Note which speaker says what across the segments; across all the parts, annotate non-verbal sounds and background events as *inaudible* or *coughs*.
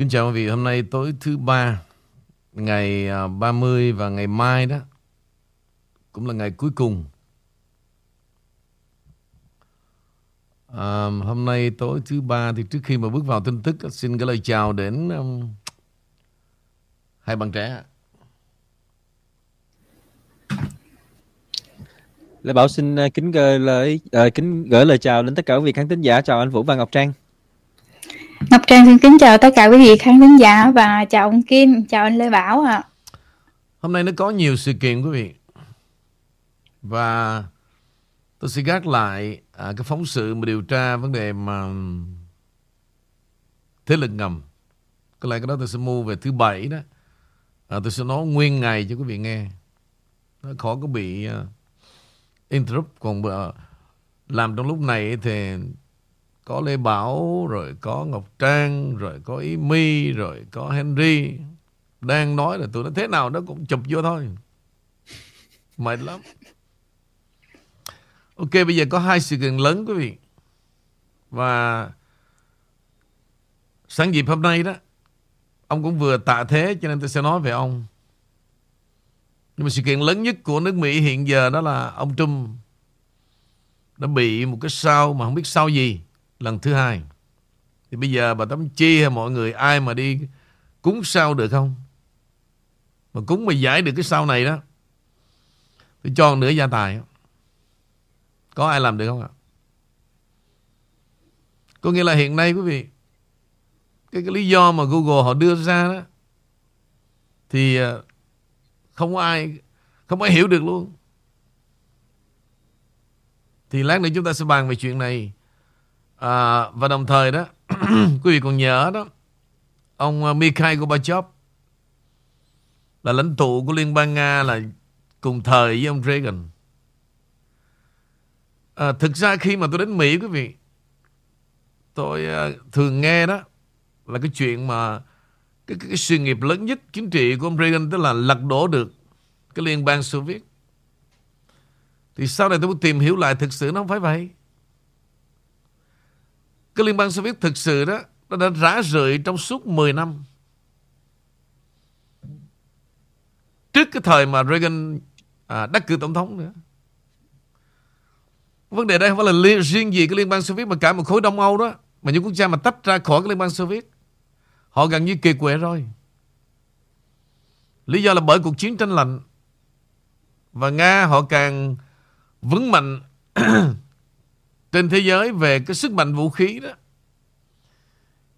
Speaker 1: Kính chào quý vị, hôm nay tối thứ ba, ngày à, 30 và ngày mai đó, cũng là ngày cuối cùng. À, hôm nay tối thứ ba thì trước khi mà bước vào tin tức, xin gửi lời chào đến um, hai bạn trẻ.
Speaker 2: Lê Bảo xin à, kính gửi lời uh, kính gửi lời chào đến tất cả quý vị khán thính giả. Chào anh Vũ và Ngọc Trang.
Speaker 3: Ngọc Trang xin kính chào tất cả quý vị khán thính giả và chào ông Kim, chào anh Lê Bảo ạ. À.
Speaker 1: Hôm nay nó có nhiều sự kiện quý vị. Và tôi sẽ gác lại à, cái phóng sự mà điều tra vấn đề mà thế lực ngầm. Có lẽ cái đó tôi sẽ mua về thứ bảy đó. À, tôi sẽ nói nguyên ngày cho quý vị nghe. Nó khó có bị uh, interrupt. Còn uh, làm trong lúc này thì có Lê Bảo, rồi có Ngọc Trang, rồi có Ý My, rồi có Henry. Đang nói là tụi nó thế nào nó cũng chụp vô thôi. Mệt lắm. Ok, bây giờ có hai sự kiện lớn, quý vị. Và sáng dịp hôm nay đó, ông cũng vừa tạ thế cho nên tôi sẽ nói về ông. Nhưng mà sự kiện lớn nhất của nước Mỹ hiện giờ đó là ông Trump đã bị một cái sao mà không biết sao gì lần thứ hai. Thì bây giờ bà Tấm Chi hay mọi người ai mà đi cúng sao được không? Mà cúng mà giải được cái sao này đó. thì cho nửa gia tài. Có ai làm được không ạ? Có nghĩa là hiện nay quý vị cái, cái lý do mà Google họ đưa ra đó thì à, không ai không ai hiểu được luôn. Thì lát nữa chúng ta sẽ bàn về chuyện này À, và đồng thời đó, *clears throat* quý vị còn nhớ đó, ông ờ, Mikhail Gorbachev là lãnh tụ của Liên bang Nga là cùng thời với ông Reagan. À, thực ra khi mà tôi đến Mỹ quý vị, tôi uh, thường nghe đó là cái chuyện mà cái, cái, cái sự nghiệp lớn nhất chính trị của ông Reagan tức là lật đổ được cái liên bang Xô Viết. Thì sau này tôi muốn tìm hiểu lại thực sự nó không phải vậy cái Liên bang Xô Viết thực sự đó nó đã rã rời trong suốt 10 năm. Trước cái thời mà Reagan à, đắc cử tổng thống nữa. Vấn đề đây không phải là liên, riêng gì cái Liên bang Xô Viết mà cả một khối Đông Âu đó. Mà những quốc gia mà tách ra khỏi cái Liên bang Xô Viết. Họ gần như kiệt quệ rồi. Lý do là bởi cuộc chiến tranh lạnh. Và Nga họ càng vững mạnh *clears throat* trên thế giới về cái sức mạnh vũ khí đó,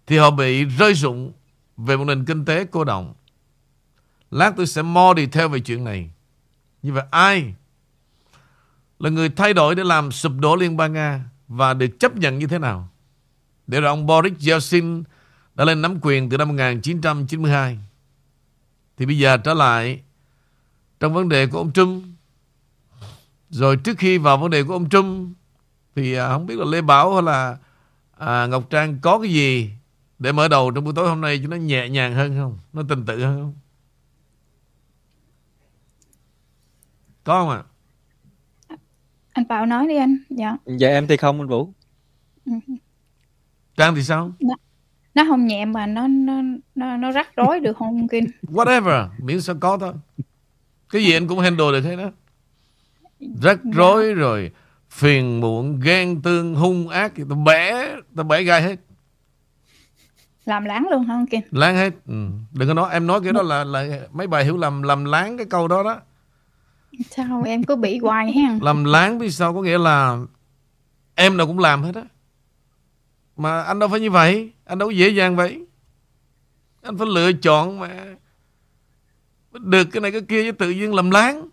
Speaker 1: thì họ bị rơi rụng về một nền kinh tế cô động. Lát tôi sẽ mo đi theo về chuyện này. Như vậy ai là người thay đổi để làm sụp đổ Liên bang Nga và được chấp nhận như thế nào? Để rồi ông Boris Yeltsin đã lên nắm quyền từ năm 1992. Thì bây giờ trở lại trong vấn đề của ông Trump. Rồi trước khi vào vấn đề của ông Trump thì à, không biết là Lê Bảo hay là à, Ngọc Trang có cái gì để mở đầu trong buổi tối hôm nay cho nó nhẹ nhàng hơn không? Nó tình tự hơn không? Có không ạ?
Speaker 3: À? Anh Bảo nói đi anh. Dạ.
Speaker 2: Dạ em thì không anh Vũ.
Speaker 1: Ừ. Trang thì sao?
Speaker 3: Nó, nó không nhẹ mà nó nó nó nó rắc rối được không Kim? *laughs*
Speaker 1: Whatever, miễn sao có thôi. Cái gì anh cũng handle được hết đó. Rắc dạ. rối rồi phiền muộn ghen tương hung ác thì tao bẻ tao bẻ gai hết.
Speaker 3: Làm láng luôn không kìa
Speaker 1: láng hết. Ừ. đừng có nói em nói cái đó là là mấy bài hiểu lầm làm láng cái câu đó đó.
Speaker 3: Sao em cứ bị hoài ha
Speaker 1: làm láng vì sao? Có nghĩa là em nào cũng làm hết á. Mà anh đâu phải như vậy. Anh đâu có dễ dàng vậy. Anh phải lựa chọn mà. Được cái này cái kia chứ tự nhiên làm láng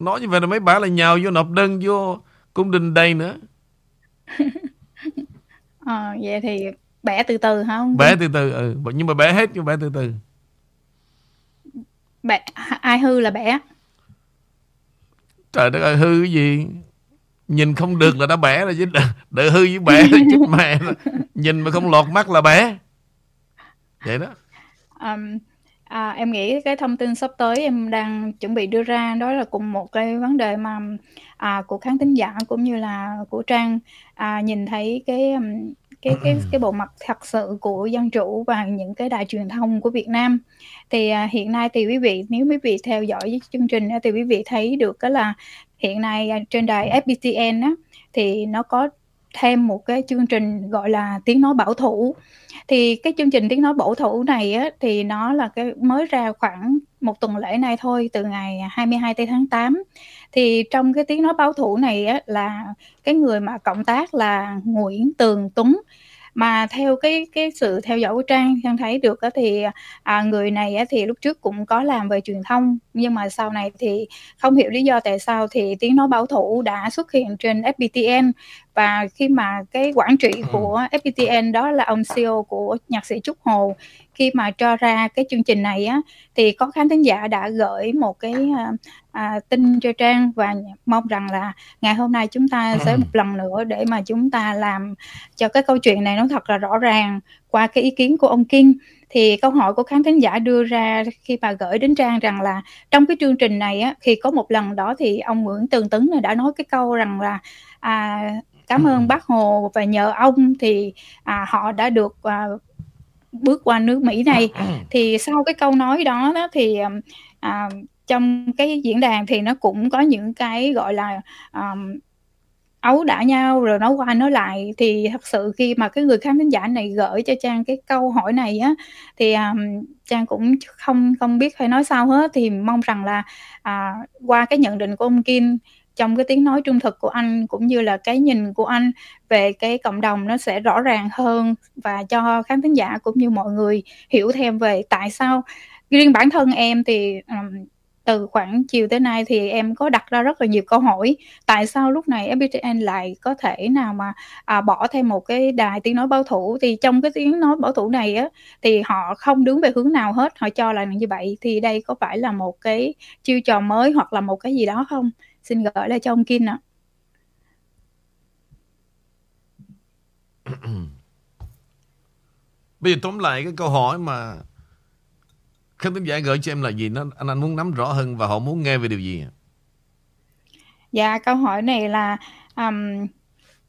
Speaker 1: Nói như vậy là mấy bà là nhào vô nộp đơn vô cung đình đây nữa.
Speaker 3: à, *laughs* vậy thì bẻ từ từ hả không?
Speaker 1: Bẻ từ từ, ừ. Nhưng mà bẻ hết nhưng bẻ từ từ.
Speaker 3: Bẻ, ai hư là bẻ?
Speaker 1: Trời đất ơi, hư cái gì? Nhìn không được là đã bẻ rồi chứ. Đợi hư với bẻ *laughs* chết mẹ. Nhìn mà không lọt mắt là bẻ. Vậy đó.
Speaker 3: Um, À, em nghĩ cái thông tin sắp tới em đang chuẩn bị đưa ra đó là cùng một cái vấn đề mà à, của khán thính giả cũng như là của Trang à, nhìn thấy cái um, cái cái cái bộ mặt thật sự của dân chủ và những cái đài truyền thông của Việt Nam. Thì, à, hiện nay thì quý vị nếu quý vị theo dõi chương trình thì quý vị thấy được cái là hiện nay, à, trên đài FPTN á, thì nó có thêm một cái chương trình gọi là tiếng nói bảo thủ. Thì cái chương trình tiếng nói bảo thủ này á, thì nó là cái mới ra khoảng một tuần lễ nay thôi, từ ngày 22 tây tháng 8. Thì trong cái tiếng nói bảo thủ này á, là cái người mà cộng tác là Nguyễn Tường Tuấn. Mà theo cái cái sự theo dõi của Trang, Trang thấy được á thì, à, người này á thì lúc trước cũng có làm về truyền thông, nhưng mà sau này thì không hiểu lý do tại sao thì tiếng nói bảo thủ đã xuất hiện trên FPTN. Và khi mà cái quản trị của FPTN đó là ông CEO của nhạc sĩ Trúc Hồ, khi mà cho ra cái chương trình này á, thì có khán thính giả đã gửi một cái, a, à, tin cho Trang và mong rằng là ngày hôm nay chúng ta sẽ một *clears throat* lần nữa để mà chúng ta làm cho cái câu chuyện này nó thật là rõ ràng qua cái ý kiến của ông Kinh. Thì câu hỏi của khán thính giả đưa ra khi mà gửi đến Trang rằng là trong cái chương trình này á, khi có một lần đó thì ông Nguyễn Tường Tấn đã nói cái câu rằng là, à, "Cảm ơn Bác Hồ và nhờ ông thì, à, họ đã được, à, bước qua nước Mỹ này." Thì sau cái câu nói đó đó thì, à, trong cái diễn đàn thì nó cũng có những cái, gọi là, ờm, ấu đả nhau rồi nói qua nói lại. Thì thật sự khi mà cái người khán thính giả này gửi cho Trang cái câu hỏi này á, thì, ờm, Trang cũng không không biết phải nói sao hết. Thì mong rằng là, à, qua cái nhận định của ông Kim trong cái tiếng nói trung thực của anh, cũng như là cái nhìn của anh về cái cộng đồng nó sẽ rõ ràng hơn và cho khán thính giả cũng như mọi người hiểu thêm về tại sao riêng bản thân em thì, um, từ khoảng chiều tới nay thì em có đặt ra rất là nhiều câu hỏi. Tại sao lúc này FPTN lại có thể nào mà, à, bỏ thêm một cái đài tiếng nói bảo thủ? Thì trong cái tiếng nói bảo thủ này á, thì họ không đứng về hướng nào hết, họ cho là như vậy. Thì đây có phải là một cái chiêu trò mới hoặc là một cái gì đó không? Xin gửi lại cho ông Kim ạ.
Speaker 1: Bây giờ tóm lại cái câu hỏi mà khán thính giả gửi cho em là gì? Nó anh anh muốn nắm rõ hơn và họ muốn nghe về điều gì?
Speaker 3: Dạ, câu hỏi này là, ừm,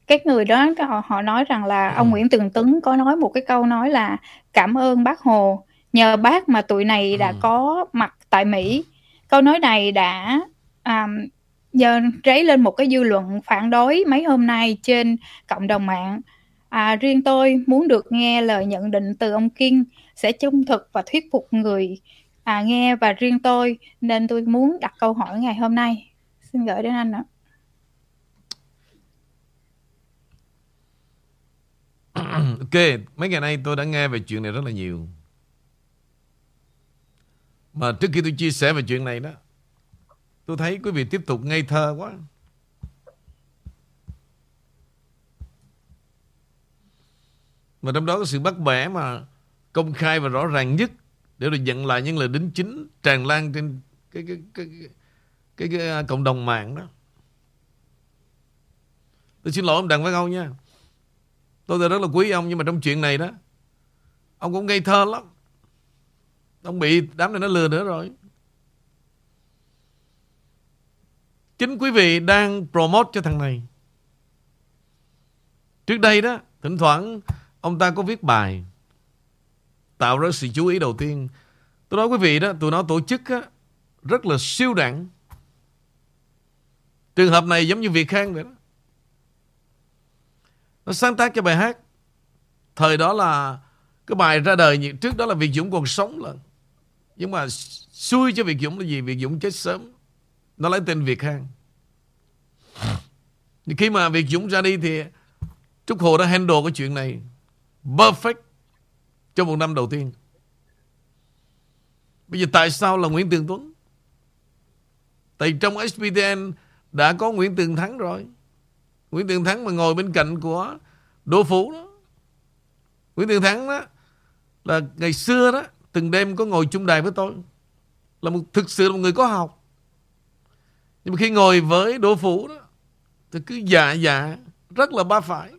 Speaker 3: cái người đó họ họ nói rằng là ông Nguyễn Tường Tấn có nói một cái câu nói là "Cảm ơn Bác Hồ, nhờ Bác mà tụi này đã
Speaker 1: Ừm.
Speaker 3: có mặt tại Mỹ." Câu nói này đã, à, giờ rấy lên một cái dư luận phản đối mấy hôm nay trên cộng đồng mạng. À, riêng tôi muốn được nghe lời nhận định từ ông kiên sẽ trung thực và thuyết phục người, à, nghe và riêng tôi nên tôi muốn đặt câu hỏi ngày hôm nay. Xin gửi đến anh ạ. *coughs*
Speaker 1: OK, mấy ngày nay tôi đã nghe về chuyện này rất là nhiều. Mà trước khi tôi chia sẻ về chuyện này đó, tôi thấy quý vị tiếp tục ngây thơ quá. Mà trong đó có sự bắt bẻ mà công khai và rõ ràng nhất để rồi nhận lại những lời đính chính tràn lan trên cái cái cái cái, cái, cái, cái cộng đồng mạng đó. Tôi xin lỗi ông Đặng Văn Âu nha. Tôi rất là quý ông nhưng mà trong chuyện này đó ông cũng ngây thơ lắm. Ông bị đám này nó lừa nữa rồi. Chính quý vị đang promote cho thằng này. Trước đây đó, thỉnh thoảng ông ta có viết bài tạo ra sự chú ý đầu tiên. Tôi nói quý vị đó, tụi nó tổ chức á, rất là siêu đẳng. Trường hợp này giống như Việt Khang vậy đó. Nó sáng tác cho bài hát. Thời đó là cái bài ra đời trước đó là Việt Dũng còn sống lần. Nhưng mà xui cho Việt Dũng là gì? Việt Dũng chết sớm. Nó lấy tên Việt Khang. Nhưng khi mà Việt Dũng ra đi thì Trúc Hồ đã handle cái chuyện này perfect trong một năm đầu tiên. Bây giờ tại sao là Nguyễn Tường Tuấn? Tại trong SPTN đã có Nguyễn Tường Thắng rồi. Nguyễn Tường Thắng mà ngồi bên cạnh của Đỗ Phủ đó. Nguyễn Tường Thắng đó là ngày xưa đó, từng đêm có ngồi chung đài với tôi. Là một, thực sự là một người có học. Nhưng mà khi ngồi với Đỗ Phủ đó thì cứ dạ dạ rất là ba phải.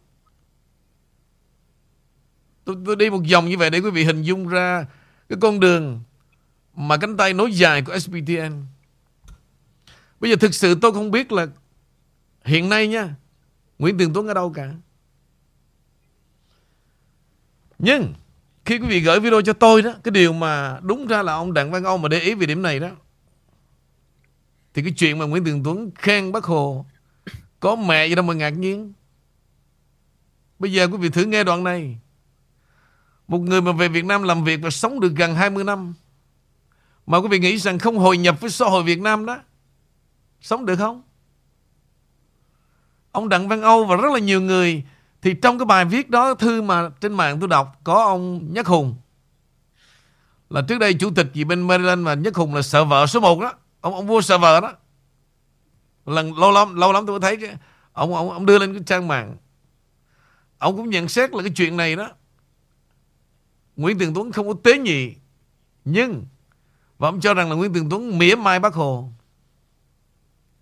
Speaker 1: Tôi, tôi đi một vòng như vậy để quý vị hình dung ra cái con đường mà cánh tay nối dài của SPTN. Bây giờ thực sự tôi không biết là hiện nay nha Nguyễn Tường Tuấn ở đâu cả. Nhưng khi quý vị gửi video cho tôi đó cái điều mà đúng ra là ông Đặng Văn Âu mà để ý về điểm này đó thì cái chuyện mà Nguyễn Tường Tuấn khen bác Hồ có mẹ gì đâu mà ngạc nhiên. Bây giờ quý vị thử nghe đoạn này. Một người mà về Việt Nam làm việc và sống được gần 20 năm, mà quý vị nghĩ rằng không hội nhập với xã hội Việt Nam đó, sống được không? Ông Đặng Văn Âu và rất là nhiều người thì trong cái bài viết đó, thư mà trên mạng tôi đọc, có ông Nhất Hùng. Là trước đây chủ tịch gì bên Maryland mà Nhất Hùng là sợ vợ số 1 đó ông ông vua server đó. Lần, lâu lắm lâu lắm tôi thấy cái ông ông ông đưa lên cái trang mạng. Ông cũng nhận xét là cái chuyện này đó. Nguyễn Tường Tuấn không có tế nhị, nhưng và ông cho rằng là Nguyễn Tường Tuấn mỉa mai bác Hồ.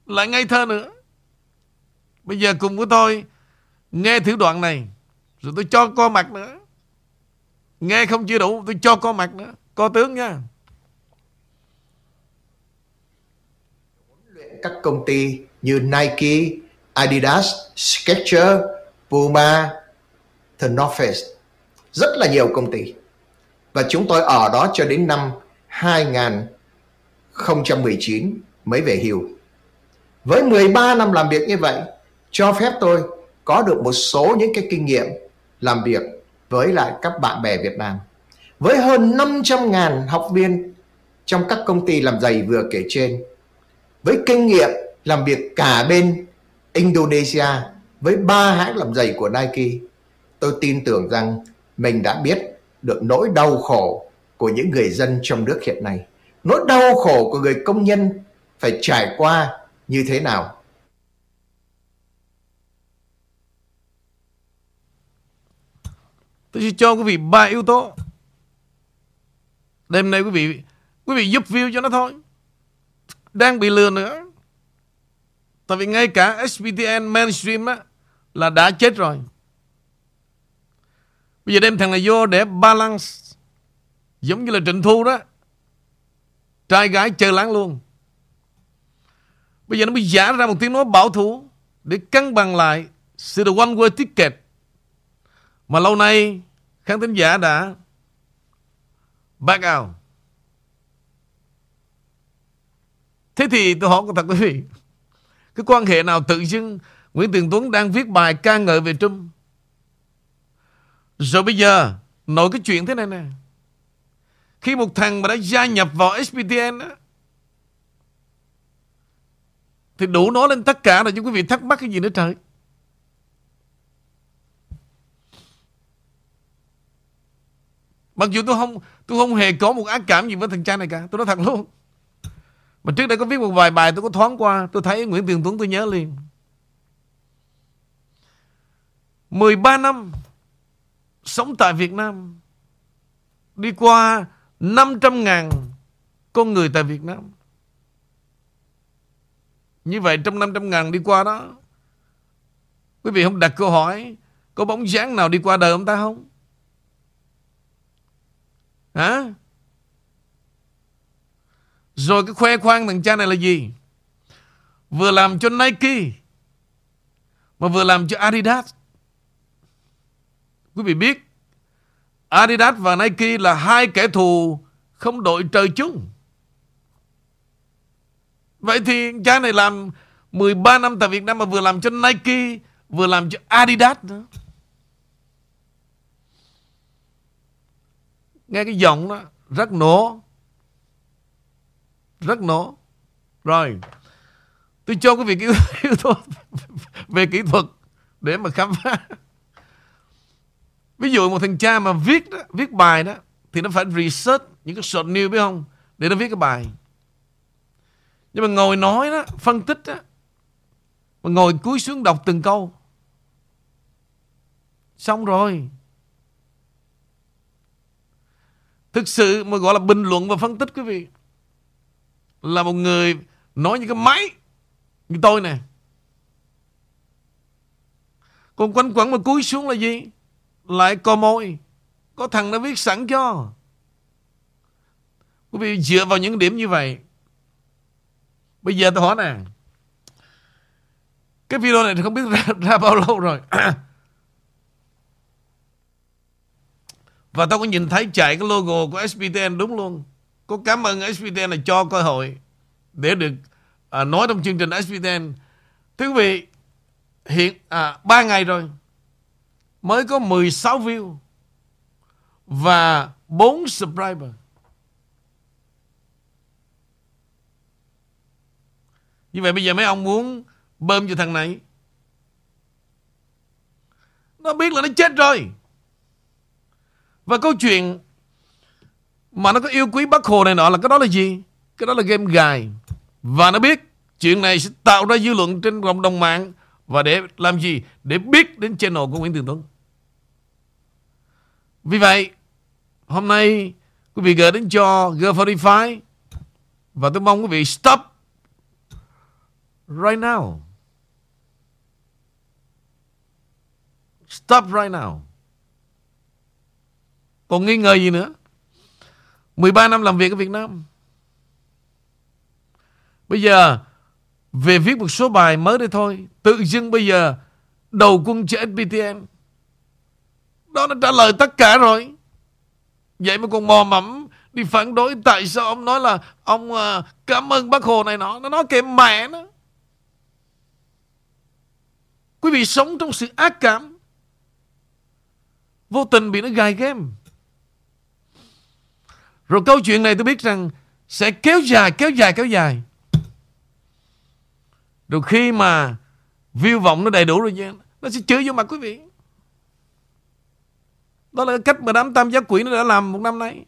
Speaker 1: Lại ngây thơ nữa. Bây giờ cùng với tôi nghe thử đoạn này, rồi tôi cho co mặt nữa. Nghe không chưa đủ, tôi cho co mặt nữa. Co tướng nha.
Speaker 4: Các công ty như Nike, Adidas, Skechers, Puma, The North Face. Rất là nhiều công ty. Và chúng tôi ở đó cho đến năm 2019 mới về hưu. Với 13 năm làm việc như vậy, cho phép tôi có được một số những cái kinh nghiệm làm việc với lại các bạn bè Việt Nam. Với hơn 500.000 học viên trong các công ty làm giày vừa kể trên với kinh nghiệm làm việc cả bên Indonesia với ba hãng làm giày của Nike, tôi tin tưởng rằng mình đã biết được nỗi đau khổ của những người dân trong nước hiện nay. Nỗi đau khổ của người công nhân phải trải qua như thế nào.
Speaker 1: Tôi sẽ cho quý vị ba yếu tố. Đêm nay quý vị quý vị giúp view cho nó thôi đang bị lừa nữa. Tại vì ngay cả SPTN mainstream á, là đã chết rồi. Bây giờ đem thằng này vô để balance. Giống như là Trịnh Thu đó. Trai gái chơi láng luôn. Bây giờ nó mới giả ra một tiếng nói bảo thủ để cân bằng lại sự the one way ticket mà lâu nay khán thính giả đã back out. Thế thì tôi hỏi thật quý vị, Cái quan hệ nào tự dưng Nguyễn Tường Tuấn đang viết bài ca ngợi về Trung Rồi bây giờ nổi cái chuyện thế này nè. Khi một thằng mà đã gia nhập vào SPTN á, Thì đủ nói lên tất cả rồi chứ quý vị thắc mắc cái gì nữa trời. Mặc dù tôi không tôi không hề có một ác cảm gì với thằng cha này cả, Tôi nói thật luôn mà trước đây có viết một vài bài tôi có thoáng qua, Tôi thấy Nguyễn Tiền Tuấn tôi nhớ liền. 13 năm Sống tại Việt Nam, Đi qua 500 ngàn Con người tại Việt Nam. Như vậy trong 500 ngàn đi qua đó, Quý vị không đặt câu hỏi, Có bóng dáng nào đi qua đời ông ta không? Hả? Rồi cái khoe khoang thằng cha này là gì? Vừa làm cho Nike, Mà vừa làm cho Adidas. Quý vị biết, Adidas và Nike là hai kẻ thù Không đội trời chung. Vậy thì cha này làm 13 năm tại Việt Nam Mà vừa làm cho Nike, Vừa làm cho Adidas nữa. Nghe cái giọng đó, Rất nổ rất nổ rồi tôi cho quý vị cái yếu tố về kỹ thuật để mà khám phá. Ví dụ một thằng cha mà viết đó, viết bài đó thì nó phải research những cái short news biết không? Để nó viết cái bài. Nhưng mà ngồi nói đó phân tích đó mà ngồi cúi xuống đọc từng câu. Xong rồi. Thực sự mà gọi là bình luận và phân tích quý vị là một người nói như cái máy như tôi nè. Còn quanh quẩn mà cúi xuống là gì? Lại cò môi. Có thằng đã viết sẵn cho. Quý vị dựa vào những điểm như vậy. Bây giờ tôi hỏi nè. Cái video này thì không biết *laughs* ra, ra bao lâu rồi. *clears throat* Và tôi có nhìn thấy chạy cái logo của SBTN đúng luôn. Có cảm ơn SPTN là cho cơ hội để được à, nói trong chương trình SPTN. Thưa quý vị, hiện à, 3 ngày rồi mới có 16 view và 4 subscriber. Như vậy bây giờ mấy ông muốn bơm cho thằng này Nó biết là nó chết rồi Và câu chuyện mà nó có yêu quý bác Hồ này nọ là cái đó là gì? Cái đó là game gài Và nó biết chuyện này sẽ tạo ra dư luận trên cộng đồng mạng. Và để làm gì? Để biết đến channel của Nguyễn Tường Tuấn. Vì vậy, Hôm nay Quý vị gửi đến cho G45 Và tôi mong quý vị stop Right now. Stop right now. Còn nghi ngờ gì nữa? 13 năm làm việc ở Việt Nam. Bây giờ về viết một số bài mới đây thôi. Tự dưng bây giờ đầu quân cho SPTN. Đó nó trả lời tất cả rồi. Vậy mà còn mò mẫm đi phản đối tại sao ông nói là ông uh, cảm ơn bác Hồ này nọ. Nó nói kệ mẹ nó. Quý vị sống trong sự ác cảm. Vô tình bị nó gài game rồi câu chuyện này tôi biết rằng Sẽ kéo dài, kéo dài, kéo dài. Rồi khi mà View vọng nó đầy đủ rồi Nó sẽ chửi vô mặt quý vị. Đó là cách mà đám tam giác quỷ nó đã làm một năm nay.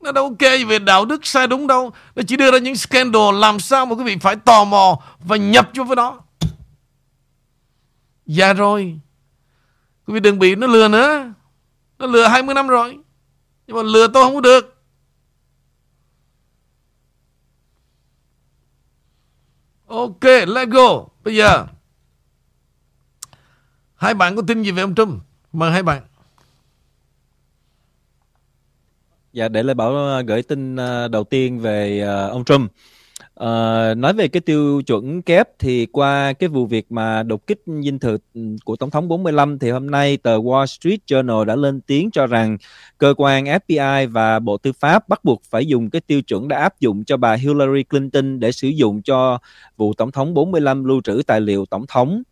Speaker 1: Nó đâu ok về đạo đức sai đúng đâu. Nó chỉ đưa ra những scandal Làm sao mà quý vị phải tò mò Và nhập vô với nó. Dạ rồi. Quý vị đừng bị nó lừa nữa. Nó lừa 20 năm rồi. Nhưng mà lừa tôi không có được. Ok, let's go. Bây giờ Hai bạn có tin gì về ông Trump? Mời hai bạn.
Speaker 2: Dạ, để Lê Bảo ờ, gửi tin ờ, đầu tiên về ờ, ông Trump. Uh, nói về cái tiêu chuẩn kép thì qua cái vụ việc mà đột kích dinh thự ừ, của tổng thống 45 thì hôm nay tờ Wall Street Journal đã lên tiếng cho rằng cơ quan FBI và Bộ Tư pháp bắt buộc phải dùng cái tiêu chuẩn đã áp dụng cho bà Hillary Clinton để sử dụng cho vụ tổng thống 45 lưu trữ tài liệu tổng thống.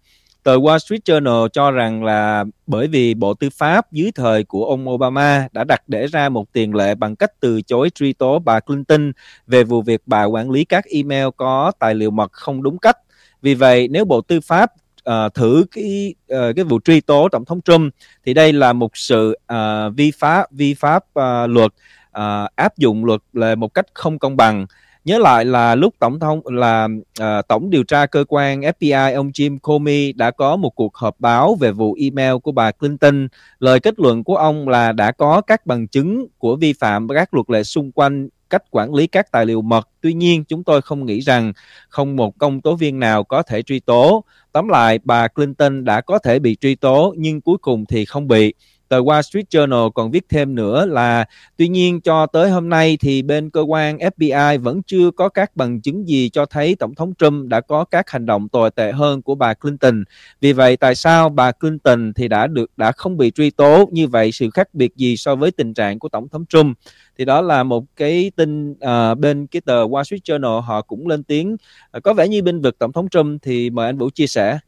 Speaker 2: Tờ Wall Street Journal cho rằng là bởi vì Bộ Tư pháp dưới thời của ông Obama đã đặt để ra một tiền lệ bằng cách từ chối truy tố bà Clinton về vụ việc bà quản lý các email có tài liệu mật không đúng cách. Vì vậy, nếu Bộ Tư pháp uh, thử cái uh, cái vụ truy tố tổng thống Trump thì đây là một sự uh, vi pháp vi pháp uh, luật uh, áp dụng luật là một cách không công bằng Nhớ lại là lúc tổng thống là uh, tổng điều tra cơ quan FBI ông Jim Comey đã có một cuộc họp báo về vụ email của bà Clinton. Lời kết luận của ông là đã có các bằng chứng của vi phạm các luật lệ xung quanh cách quản lý các tài liệu mật. Tuy nhiên, chúng tôi không nghĩ rằng không một công tố viên nào có thể truy tố. Tóm lại, bà Clinton đã có thể bị truy tố nhưng cuối cùng thì không bị. Tờ Wall Street Journal còn viết thêm nữa là tuy nhiên cho tới hôm nay thì bên cơ quan FBI vẫn chưa có các bằng chứng gì cho thấy Tổng thống Trump đã có các hành động tồi tệ hơn của bà Clinton. Vì vậy tại sao bà Clinton thì đã được đã không bị truy tố như vậy sự khác biệt gì so với tình trạng của Tổng thống Trump? Thì đó là một cái tin uh, bên cái tờ Wall Street Journal họ cũng lên tiếng uh, có vẻ như bên vực Tổng thống Trump thì mời anh Vũ chia sẻ.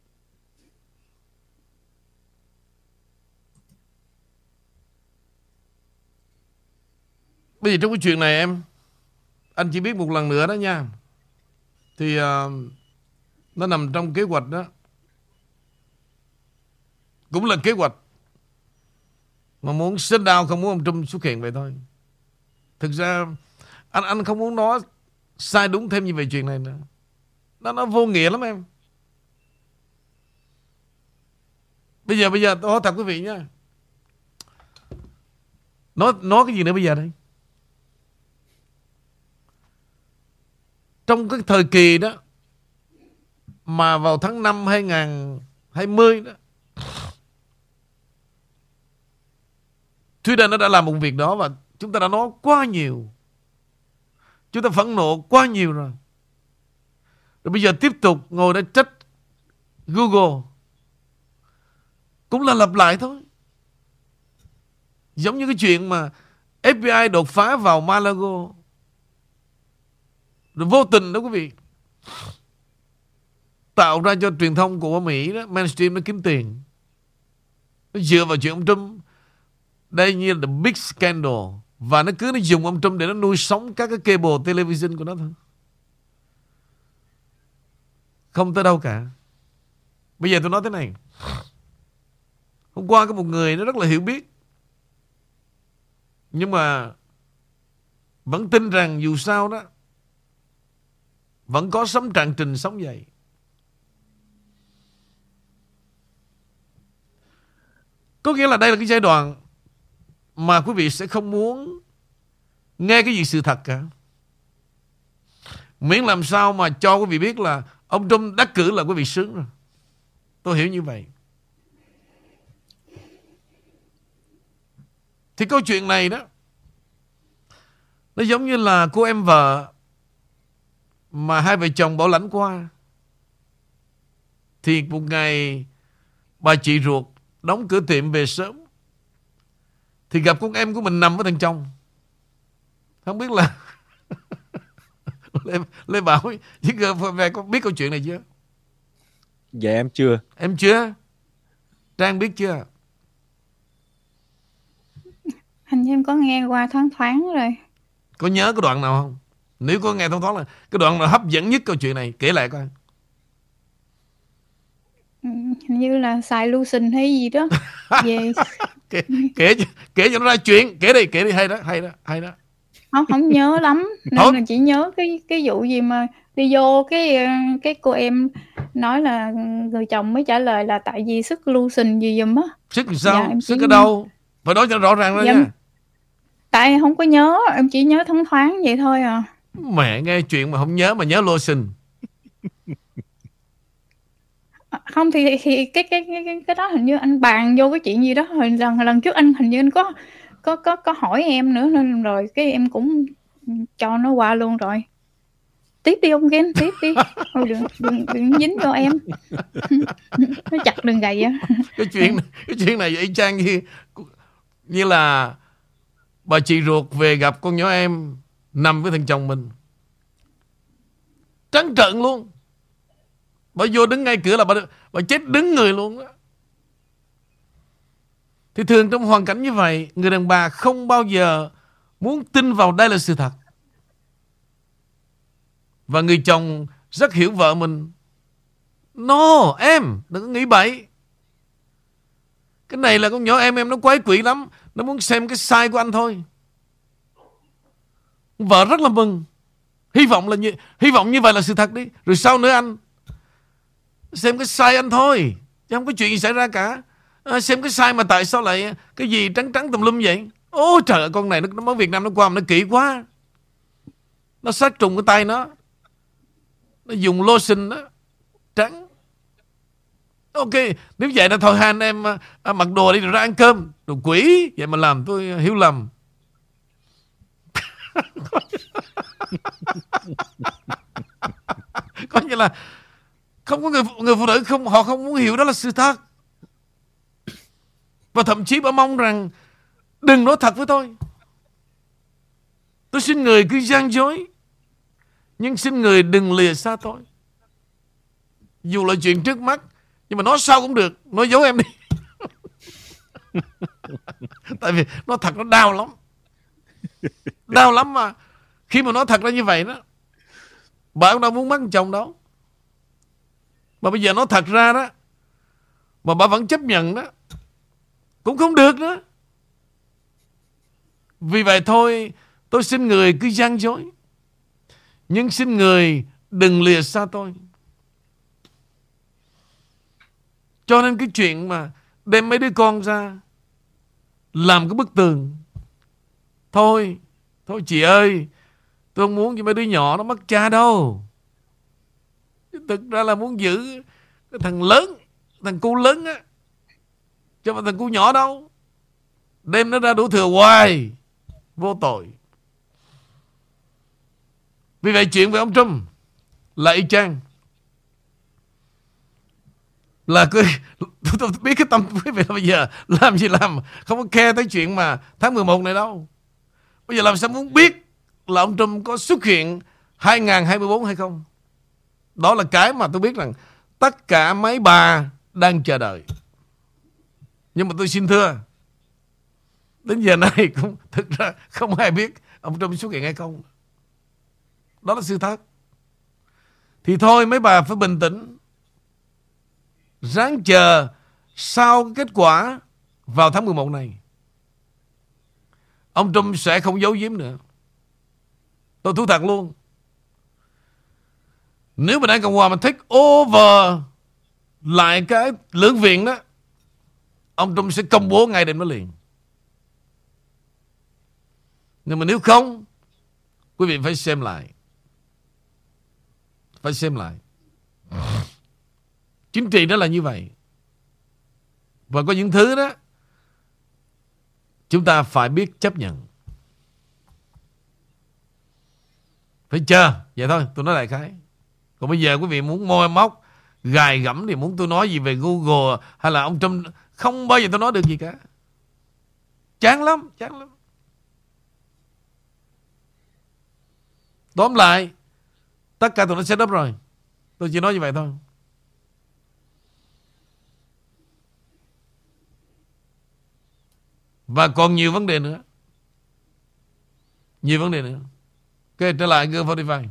Speaker 1: Bây giờ trong cái chuyện này em Anh chỉ biết một lần nữa đó nha. Thì uh, Nó nằm trong kế hoạch đó. Cũng là kế hoạch Mà muốn sit down Không muốn ông Trump xuất hiện vậy thôi. Thực ra Anh anh không muốn nói Sai đúng thêm như về chuyện này nữa. Nó nó vô nghĩa lắm em. Bây giờ bây giờ tôi hỏi thật quý vị nha. Nói, nói cái gì nữa bây giờ đây? Trong cái thời kỳ đó, mà vào tháng 5 2020 đó Twitter nó đã làm một việc đó và chúng ta đã nói quá nhiều. Chúng ta phẫn nộ quá nhiều rồi. Rồi bây giờ tiếp tục ngồi đây trách Google. Cũng là lặp lại thôi. Giống như cái chuyện mà FBI đột phá vào Malago. Rồi vô tình đó quý vị. Tạo ra cho truyền thông của Mỹ đó, mainstream nó kiếm tiền. Nó dựa vào chuyện ông Trump. Đây như là the big scandal. Và nó cứ nó dùng ông Trump để nó nuôi sống các cái cable television của nó thôi. Không tới đâu cả. Bây giờ tôi nói thế này. Hôm qua có một người nó rất là hiểu biết. Nhưng mà vẫn tin rằng dù sao đó vẫn có sống trạng trình sống dậy. Có nghĩa là đây là cái giai đoạn mà quý vị sẽ không muốn nghe cái gì sự thật cả. Miễn làm sao mà cho quý vị biết là ông Trump đắc cử là quý vị sướng rồi. Tôi hiểu như vậy. Thì câu chuyện này đó, Nó giống như là cô em vợ mà hai vợ chồng bảo lãnh qua Thì một ngày Bà chị ruột Đóng cửa tiệm về sớm Thì gặp con em của mình nằm ở thằng chồng Không biết là *laughs* Lê, Lê Bảo với về có biết câu chuyện này chưa?
Speaker 2: Dạ em chưa.
Speaker 1: Em chưa? Trang biết chưa?
Speaker 3: Hình như em có nghe qua thoáng thoáng rồi.
Speaker 1: Có nhớ cái đoạn nào không? Nếu có nghe thoáng thoáng là cái đoạn nào hấp dẫn nhất câu chuyện này kể lại coi.
Speaker 3: Ừ, hình như là xài lotion hay gì đó. *laughs* Về
Speaker 1: kể, kể kể cho nó ra chuyện, kể đi, kể đi hay đó, hay đó, hay đó.
Speaker 3: không không nhớ lắm *laughs* nên là chỉ nhớ cái cái vụ gì mà đi vô cái ờ, cái cô em nói là người chồng mới trả lời là tại vì sức lotion gì giùm á
Speaker 1: Sức làm sao?
Speaker 3: Dạ, em
Speaker 1: Sức ở đâu? Phải nói cho rõ ràng ra
Speaker 3: Dạ.
Speaker 1: nha.
Speaker 3: tại không có nhớ em chỉ nhớ thoáng thoáng vậy thôi à
Speaker 1: Mẹ nghe chuyện mà không nhớ mà nhớ lotion. *laughs*
Speaker 3: Không thì thì cái cái cái cái, đó hình như anh bàn vô cái chuyện gì đó hồi lần lần trước anh hình như anh có có có có hỏi em nữa nên rồi cái em cũng cho nó qua luôn rồi. Tiếp đi ông Ken tiếp đi. *laughs* Thôi đừng, đừng đừng dính vô em. *laughs* Nó chặt đừng gầy á.
Speaker 1: Cái chuyện cái chuyện này y chang như như là bà chị ruột về gặp con nhỏ em nằm với thằng chồng mình. Trắng trợn luôn. Bà vô đứng ngay cửa là bà, bà chết đứng người luôn đó. Thì thường trong hoàn cảnh như vậy Người đàn bà không bao giờ Muốn tin vào đây là sự thật Và người chồng Rất hiểu vợ mình No em Đừng có nghĩ bậy Cái này là con nhỏ em em nó quái quỷ lắm Nó muốn xem cái sai của anh thôi Vợ rất là mừng. Hy vọng là như Hy vọng như vậy là sự thật đi. Rồi sau nữa anh Xem cái sai anh thôi. Chứ không có chuyện gì xảy ra cả. À, Xem cái sai mà tại sao lại Cái gì trắng trắng tùm lum vậy? Ô trời ơi con này nó, nó mới Việt Nam nó qua mà nó kỹ quá. Nó sát trùng cái tay nó. Nó dùng lotion đó. Trắng. Ok Nếu vậy là thôi hai anh em à, à, Mặc đồ đi rồi ra ăn cơm. Đồ quỷ. Vậy mà làm tôi hiểu lầm Coi như là Không có người người phụ nữ không Họ không muốn hiểu đó là sự thật. Và thậm chí bà mong rằng, Đừng nói thật với tôi. Tôi xin người cứ gian dối, Nhưng xin người đừng lìa xa tôi. Dù là chuyện trước mắt, Nhưng mà nói sao cũng được, Nói giấu em đi. *laughs* Tại vì nói thật nó đau lắm. Đau lắm mà Khi mà nói thật ra như vậy đó, Bà cũng đâu muốn mất chồng đâu. Mà bây giờ nói thật ra đó, Mà bà vẫn chấp nhận đó, Cũng không được nữa. Vì vậy thôi, Tôi xin người cứ gian dối. Nhưng xin người Đừng lìa xa tôi. Cho nên cái chuyện mà Đem mấy đứa con ra Làm cái bức tường. Thôi Thôi chị ơi, Tôi không muốn cho mấy đứa nhỏ nó mất cha đâu. Thực ra là muốn giữ Cái thằng lớn Thằng cu lớn á Chứ mà thằng cu nhỏ đâu. Đem nó ra đủ thừa hoài Vô tội. Vì vậy chuyện về ông Trump Là y chang. Là cứ *laughs* tôi, tôi biết cái tâm quý vị là bây giờ làm gì làm không có khe tới chuyện mà tháng 11 này đâu. Bây giờ làm sao muốn biết là ông Trump có xuất hiện 2024 hay không? Đó là cái mà tôi biết rằng tất cả mấy bà đang chờ đợi. Nhưng mà tôi xin thưa, đến giờ này cũng *laughs* thực ra không ai biết ông Trump xuất hiện hay không. Đó là sự thật. Thì thôi, mấy bà phải bình tĩnh, Ráng chờ Sau kết quả Vào tháng 11 này. Ông Trump sẽ không giấu giếm nữa. Tôi thú thật luôn. Nếu mà Đảng Cộng Hòa mà take over Lại cái lưỡng viện đó Ông Trump sẽ công bố ngay đêm đó liền Nhưng mà nếu không Quý vị phải xem lại Phải xem lại Chính trị đó là như vậy. Và có những thứ đó chúng ta phải biết chấp nhận. Phải chờ. Vậy thôi, tôi nói lại cái. Còn bây giờ quý vị muốn môi móc, gài gẫm thì muốn tôi nói gì về Google hay là ông Trump. Không bao giờ tôi nói được gì cả. Chán lắm, chán lắm. Tóm lại, tất cả tụi nó set up rồi. Tôi chỉ nói như vậy thôi. Và còn nhiều vấn đề nữa Nhiều vấn đề nữa Ok trở lại Girl 45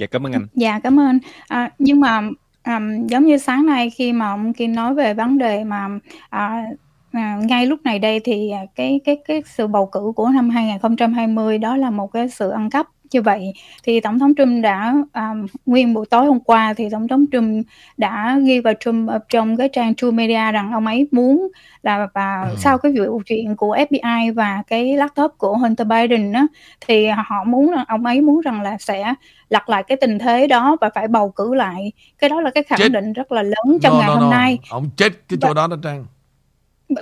Speaker 2: Dạ cảm ơn anh.
Speaker 3: Dạ cảm ơn. À, Nhưng mà um, giống như sáng nay khi mà ông Kim nói về vấn đề mà à, à, ngay lúc này đây thì à, cái cái cái sự bầu cử của năm 2020 đó là một cái sự ăn cắp như vậy thì tổng thống Trump đã à, nguyên buổi tối hôm qua thì tổng thống Trump đã ghi vào Trump trong cái trang True Media rằng ông ấy muốn là và ừ. sau cái vụ chuyện của FBI và cái laptop của Hunter Biden đó thì họ muốn ông ấy muốn rằng là sẽ lặp lại cái tình thế đó và phải bầu cử lại cái đó là cái khẳng chết. định rất là lớn trong no, ngày no, hôm no. nay
Speaker 1: ông chết cái chỗ và, đó đó trang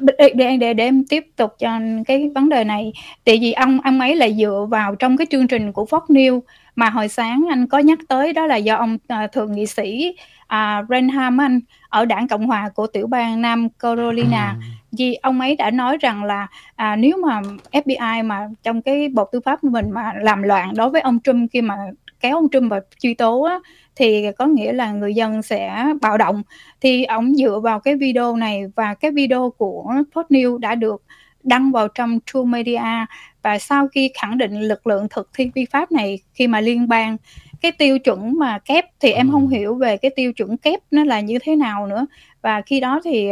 Speaker 3: để, để để để em tiếp tục cho cái vấn đề này tại vì ông ông ấy lại dựa vào trong cái chương trình của Fox News mà hồi sáng anh có nhắc tới đó là do ông à, thượng nghị sĩ à, Renham anh ở đảng Cộng hòa của tiểu bang Nam Carolina ừ. vì ông ấy đã nói rằng là à, nếu mà FBI mà trong cái bộ tư pháp của mình mà làm loạn đối với ông Trump khi mà kéo ông Trump vào truy tố á, thì có nghĩa là người dân sẽ bạo động. Thì ông dựa vào cái video này và cái video của Fox News đã được đăng vào trong True Media. Và sau khi khẳng định lực lượng thực thi vi pháp này khi mà liên bang cái tiêu chuẩn mà kép thì em không hiểu về cái tiêu chuẩn kép nó là như thế nào nữa. Và khi đó thì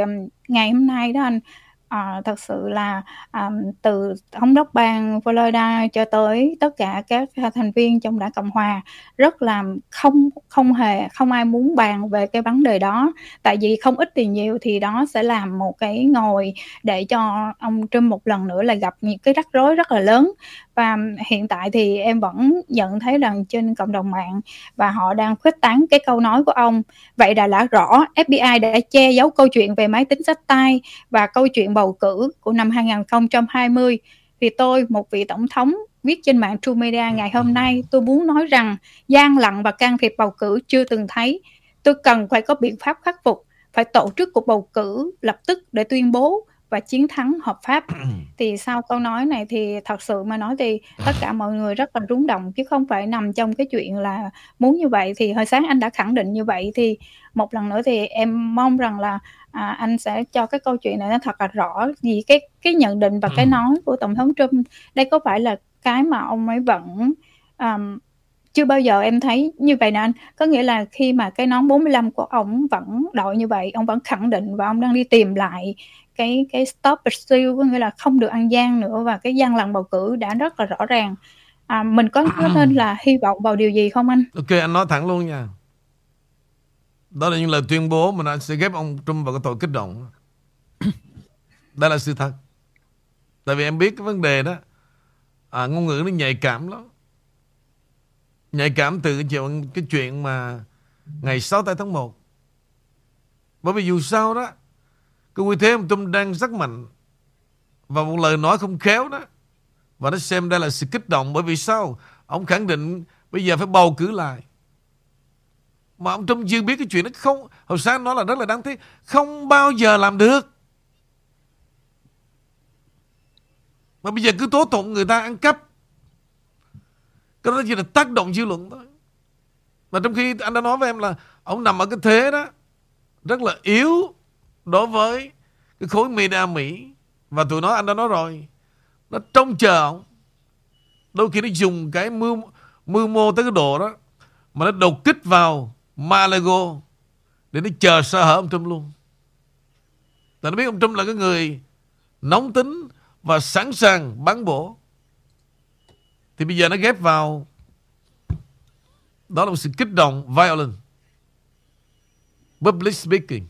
Speaker 3: ngày hôm nay đó anh À, thật sự là à, từ thống đốc bang Florida cho tới tất cả các thành viên trong đảng Cộng hòa rất là không không hề không ai muốn bàn về cái vấn đề đó. Tại vì không ít thì nhiều thì đó sẽ làm một cái ngồi để cho ông Trump một lần nữa là gặp những cái rắc rối rất là lớn và hiện tại thì em vẫn nhận thấy rằng trên cộng đồng mạng và họ đang khuếch tán cái câu nói của ông. Vậy là đã rõ FBI đã che giấu câu chuyện về máy tính sách tay và câu chuyện bầu cử của năm 2020 thì tôi, một vị tổng thống viết trên mạng True Media ngày hôm nay, tôi muốn nói rằng gian lận và can thiệp bầu cử chưa từng thấy. Tôi cần phải có biện pháp khắc phục, phải tổ chức cuộc bầu cử lập tức để tuyên bố và chiến thắng hợp pháp. *clears throat* Thì sau câu nói này thì thật sự mà nói thì tất cả mọi người rất là rúng động chứ không phải nằm trong cái chuyện là muốn như vậy. Thì hồi sáng anh đã khẳng định như vậy thì một lần nữa thì em mong rằng là à, anh sẽ cho cái câu chuyện này nó thật là rõ. Vì cái cái nhận định và cái nói của tổng thống Trump đây có phải là cái mà ông ấy vẫn um, chưa bao giờ em thấy như vậy nè anh? Có nghĩa là khi mà cái nón 45 của ông vẫn đội như vậy ông vẫn khẳng định và ông đang đi tìm lại cái cái stop steal có nghĩa là không được ăn gian nữa và cái gian lận bầu cử đã rất là rõ ràng. À, mình có có nên là hy vọng vào điều gì không anh?
Speaker 1: Ok anh nói thẳng luôn nha. Đó là những lời tuyên bố mà anh sẽ ghép ông Trump vào cái tội kích động. *coughs* Đây là sự thật. Tại vì em biết cái vấn đề đó. À, ngôn ngữ nó nhạy cảm lắm. Nhạy cảm từ cái chuyện cái chuyện mà ngày 6 tháng 1 bởi vì dù sao đó cái quy thế ông Trump đang rất mạnh. Và một lời nói không khéo đó. Và nó xem đây là sự kích động Bởi vì sao? Ông khẳng định bây giờ phải bầu cử lại. Mà ông Trump chưa biết cái chuyện đó không. Hồi sáng nói là rất là đáng tiếc. Không bao giờ làm được. Mà bây giờ cứ tố tụng người ta ăn cắp. Cái đó chỉ là tác động dư luận thôi. Mà trong khi anh đã nói với em là ông nằm ở cái thế đó, rất là yếu đối với cái khối media Mỹ và tụi nó, anh đã nói rồi, nó trông chờ ông. Đôi khi nó dùng cái mưu mưu mô tới cái độ đó, mà nó đột kích vào Malago để nó chờ sơ hở ông Trump luôn. Tại nó biết ông Trump là cái người nóng tính và sẵn sàng bắn bổ. Thì bây giờ nó ghép vào, đó là một sự kích động violent. Public speaking.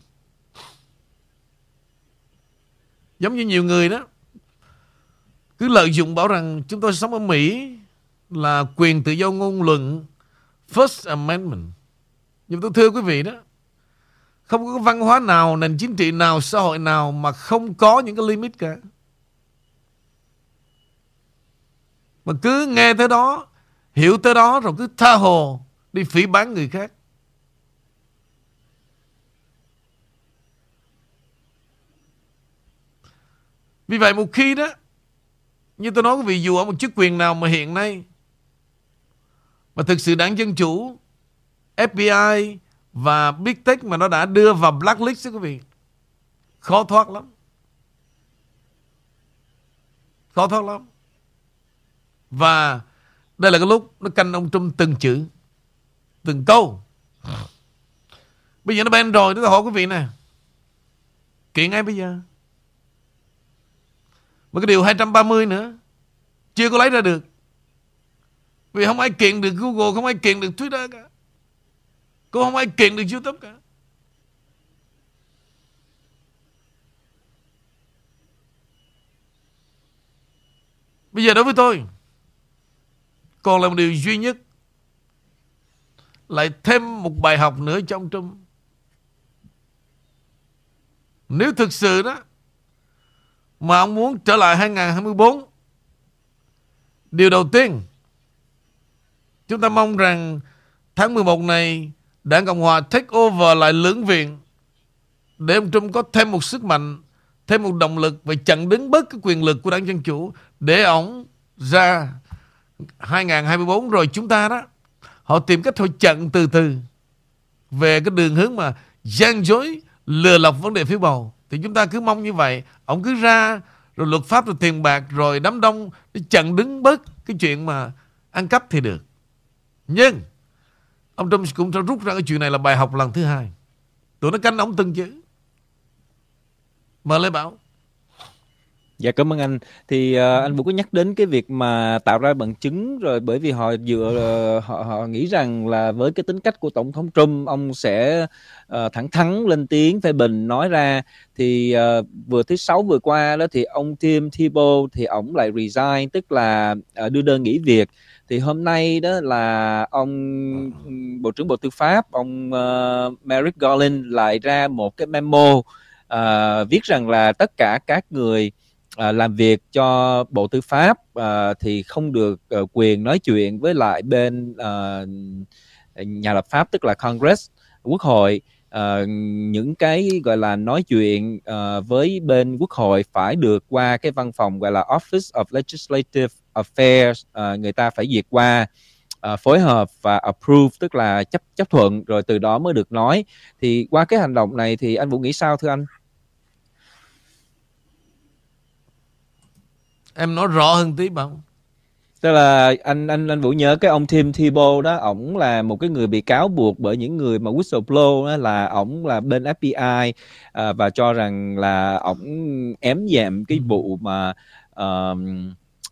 Speaker 1: Giống như nhiều người đó cứ lợi dụng bảo rằng chúng tôi sống ở Mỹ là quyền tự do ngôn luận First Amendment. Nhưng tôi thưa quý vị đó, không có văn hóa nào, nền chính trị nào, xã hội nào mà không có những cái limit cả. Mà cứ nghe tới đó, hiểu tới đó rồi cứ tha hồ đi phỉ bán người khác. Vì vậy một khi đó, như tôi nói quý vị, dù ở một chức quyền nào mà hiện nay, mà thực sự đảng Dân Chủ FBI và Big Tech mà nó đã đưa vào blacklist đó quý vị, khó thoát lắm. Khó thoát lắm. Và đây là cái lúc nó canh ông Trump từng chữ, từng câu. Bây giờ nó ban rồi, tôi hỏi quý vị nè. Kiện ai bây giờ mà cái điều 230 nữa. Chưa có lấy ra được. Vì không ai kiện được Google, Không ai kiện được Twitter cả. Cũng không ai kiện được YouTube cả. Bây giờ đối với tôi, Còn là một điều duy nhất. Lại thêm một bài học nữa trong Trung Nếu thực sự đó mà ông muốn trở lại 2024 Điều đầu tiên, Chúng ta mong rằng Tháng 11 này Đảng Cộng Hòa take over lại lưỡng viện Để ông Trump có thêm một sức mạnh, Thêm một động lực Và chặn đứng bớt cái quyền lực của đảng Dân Chủ Để ông ra 2024 rồi chúng ta đó, Họ tìm cách họ chặn từ từ Về cái đường hướng mà gian dối Lừa lọc vấn đề phiếu bầu thì chúng ta cứ mong như vậy. Ông cứ ra, Rồi luật pháp, rồi tiền bạc, Rồi đám đông Để chặn đứng bớt Cái chuyện mà ăn cắp thì được. Nhưng, Ông Trump cũng đã rút ra cái chuyện này là bài học lần thứ hai. Tụi nó canh ông từng chữ. Mời Lê Bảo
Speaker 2: Dạ cảm ơn anh. Thì uh, anh Vũ có nhắc đến cái việc mà tạo ra bằng chứng rồi bởi vì họ dựa uh, ờ, họ họ nghĩ rằng là với cái tính cách của tổng thống Trump ông sẽ uh, thẳng thắn lên tiếng phê bình nói ra thì uh, vừa thứ sáu vừa qua đó thì ông Tim Tebow thì ông lại resign tức là uh, đưa đơn nghỉ việc thì hôm nay đó là ông bộ trưởng bộ tư pháp ông uh, Merrick Garland lại ra một cái memo uh, viết rằng là tất cả các người à, làm việc cho bộ tư pháp à, thì không được à, quyền nói chuyện với lại bên à, nhà lập pháp tức là Congress quốc hội à, những cái gọi là nói chuyện à, với bên quốc hội phải được qua cái văn phòng gọi là Office of Legislative Affairs à, người ta phải duyệt qua à, phối hợp và approve tức là chấp chấp thuận rồi từ đó mới được nói thì qua cái hành động này thì anh Vũ nghĩ sao thưa anh?
Speaker 1: Em nói rõ hơn tí bảo
Speaker 2: Tức là anh anh anh Vũ nhớ cái ông Tim Tebow đó, ổng là một cái người bị cáo buộc bởi những người mà whistleblow đó là ổng là bên FBI à, và cho rằng là ổng ém nhẹm cái vụ mà uh,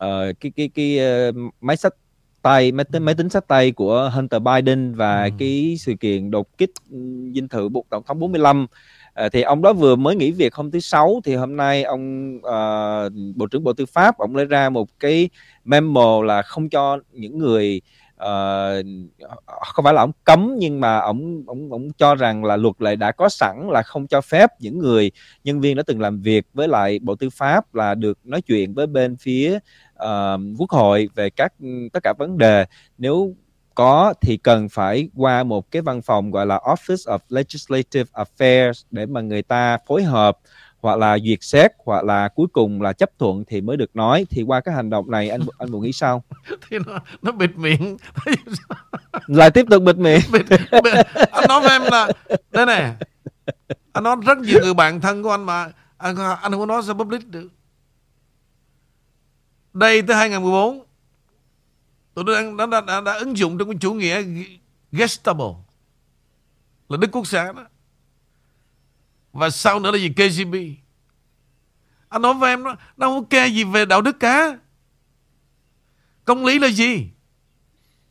Speaker 2: uh, cái cái cái uh, máy sách tay máy tính máy tính sách tay của Hunter Biden và ừ. cái sự kiện đột kích dinh thự buộc tổng thống 45 À, thì ông đó vừa mới nghỉ việc hôm thứ sáu thì hôm nay ông uh, bộ trưởng bộ tư pháp ông lấy ra một cái memo là không cho những người uh, không phải là ông cấm nhưng mà ông ông ông cho rằng là luật lại đã có sẵn là không cho phép những người nhân viên đã từng làm việc với lại bộ tư pháp là được nói chuyện với bên phía uh, quốc hội về các tất cả vấn đề. Nếu có thì cần phải qua một cái văn phòng gọi là Office of Legislative Affairs để mà người ta phối hợp hoặc là duyệt xét hoặc là cuối cùng là chấp thuận thì mới được nói. Thì qua cái hành động này anh anh buồn nghĩ sao? *laughs*
Speaker 1: Thì nó nó bịt miệng. *laughs*
Speaker 2: Lại tiếp tục bịt miệng. *laughs*
Speaker 1: Bịt, bịt. anh nói với em là đây này anh nói rất nhiều người bạn thân của anh mà anh anh không nói ra public được. Đây tới 2014 tôi đang đã, đã, đã, đã ứng dụng trong cái chủ nghĩa Gestapo là Đức Quốc xã đó. Và sau nữa là gì? KGB anh nói với em nó nó không kê gì về đạo đức cả. Công lý là gì?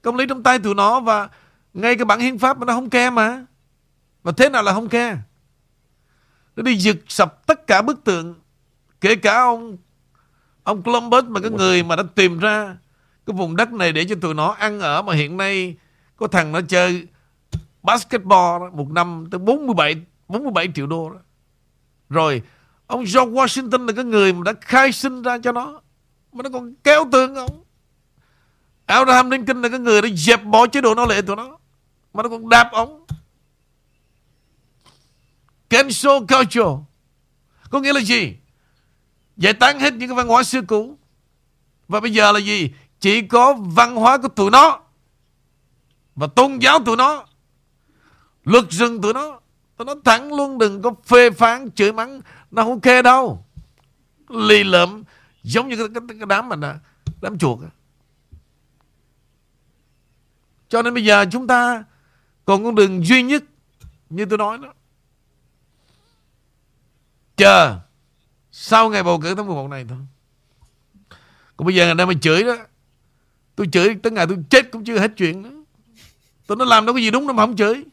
Speaker 1: Công lý trong tay tụi nó và ngay cái bản hiến pháp mà nó không kê mà. Và thế nào là không kê? Nó đi giật sập tất cả bức tượng kể cả ông ông Columbus mà cái người mà đã tìm ra cái vùng đất này để cho tụi nó ăn ở mà hiện nay có thằng nó chơi basketball đó, một năm tới 47 47 triệu đô đó. Rồi ông George Washington là cái người mà đã khai sinh ra cho nó mà nó còn kéo tương ông. Abraham Lincoln là cái người đã dẹp bỏ chế độ nô lệ tụi nó mà nó còn đạp ông. Cancel culture có nghĩa là gì? Giải tán hết những cái văn hóa xưa cũ và bây giờ là gì? Chỉ có văn hóa của tụi nó và tôn giáo tụi nó luật rừng tụi nó tụi nó thẳng luôn đừng có phê phán chửi mắng. Nó không kê đâu. Lì lợm Giống như cái, cái, cái đám mà Đám chuột Cho nên bây giờ chúng ta Còn con đường duy nhất Như tôi nói đó. Chờ Sau ngày bầu cử tháng 11 này thôi. Còn bây giờ người ta mà chửi đó. Tôi chửi tới ngày tôi chết cũng chưa hết chuyện nữa Tôi nó làm đâu có gì đúng đâu mà không chửi.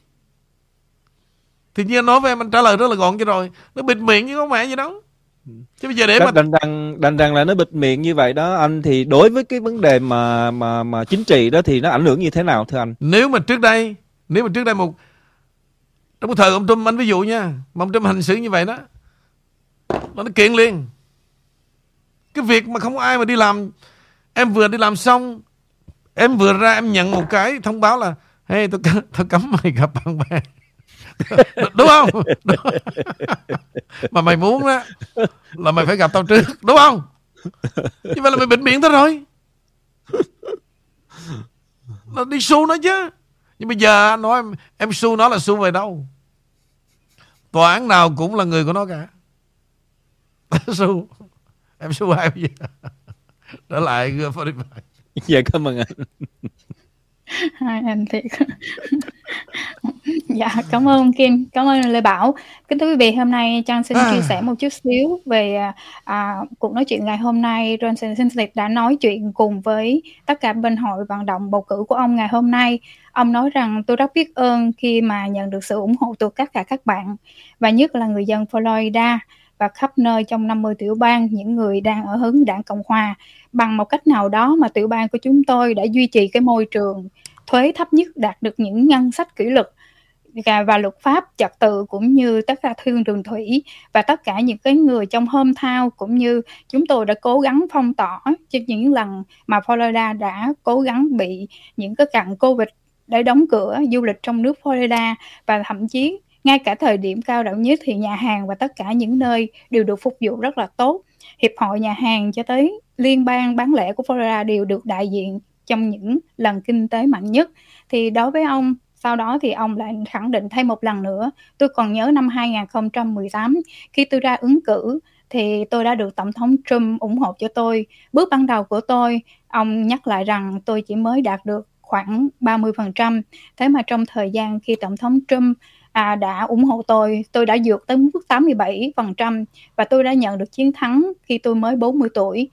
Speaker 1: Thì nhiên nói với em anh trả lời rất là gọn cho rồi. Nó bịt miệng chứ có mẹ gì đâu chứ bây giờ để
Speaker 2: mà đành rằng đành rằng là nó bịt miệng như vậy đó. Anh thì đối với cái vấn đề mà mà mà chính trị đó thì nó ảnh hưởng như thế nào thưa anh?
Speaker 1: Nếu mà trước đây nếu mà trước đây một trong một thời ông Trump anh ví dụ nha mà ông Trump hành xử như vậy đó nó nó kiện liền. Cái việc mà không ai mà đi làm em vừa đi làm xong em vừa ra em nhận một cái thông báo là, hey tôi tôi cấm mày gặp bạn bè. *laughs* Đúng không? Đúng. mà mày muốn đó là mày phải gặp tao trước, đúng không? Như vậy là mày bệnh miệng thôi rồi. Nó đi su nó chứ. Nhưng bây giờ anh nói em em su nó là su về đâu? Tòa án nào cũng là người của nó cả. *laughs* Su em su ai bây giờ? Trở lại g *laughs*
Speaker 2: dạ cảm ơn anh.
Speaker 3: Hai anh thiệt dạ cảm ơn Kim cảm ơn Lê Bảo. Kính thưa quý vị hôm nay Trang xin à. chia sẻ một chút xíu về à, cuộc nói chuyện ngày hôm nay. Johnson Sinclair đã nói chuyện cùng với tất cả bên hội vận động bầu cử của ông ngày hôm nay. Ông nói rằng tôi rất biết ơn khi mà nhận được sự ủng hộ từ tất cả các bạn và nhất là người dân Florida và khắp nơi trong 50 tiểu bang, những người đang ở hướng đảng Cộng Hòa. Bằng một cách nào đó mà tiểu bang của chúng tôi đã duy trì cái môi trường thuế thấp nhất, đạt được những ngân sách kỷ luật và luật pháp trật tự cũng như tất cả thương đường thủy và tất cả những cái người trong hometown cũng như chúng tôi đã cố gắng phong tỏa cho những lần mà Florida đã cố gắng bị những cái cặn Covid để đóng cửa du lịch trong nước Florida. Và thậm chí ngay cả thời điểm cao điểm nhất thì nhà hàng và tất cả những nơi đều được phục vụ rất là tốt. Hiệp hội nhà hàng cho tới liên bang bán lẻ của Florida đều được đại diện trong những lần kinh tế mạnh nhất. Thì đối với ông, sau đó thì ông lại khẳng định thêm một lần nữa. Tôi còn nhớ năm 2018 khi tôi ra ứng cử thì tôi đã được Tổng thống Trump ủng hộ cho tôi. Bước ban đầu của tôi, ông nhắc lại rằng tôi chỉ mới đạt được khoảng 30%. Thế mà trong thời gian khi Tổng thống Trump à, đã ủng hộ tôi, tôi đã vượt tới mức 87% và tôi đã nhận được chiến thắng khi tôi mới 40 tuổi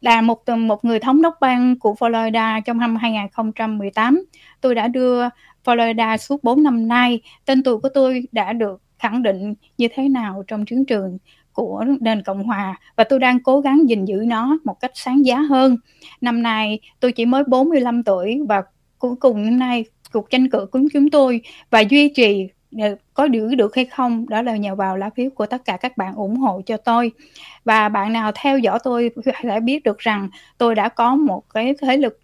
Speaker 3: là một một người thống đốc bang của Florida trong năm 2018. Tôi đã đưa Florida suốt 4 năm nay. Tên tuổi của tôi đã được khẳng định như thế nào trong chiến trường của nền Cộng Hòa và tôi đang cố gắng gìn giữ nó một cách sáng giá hơn. Năm nay tôi chỉ mới 45 tuổi và cuối cùng năm nay cuộc tranh cử của chúng tôi và duy trì có giữ được hay không đó là nhờ vào lá phiếu của tất cả các bạn ủng hộ cho tôi và bạn nào theo dõi tôi sẽ biết được rằng tôi đã có một cái thế lực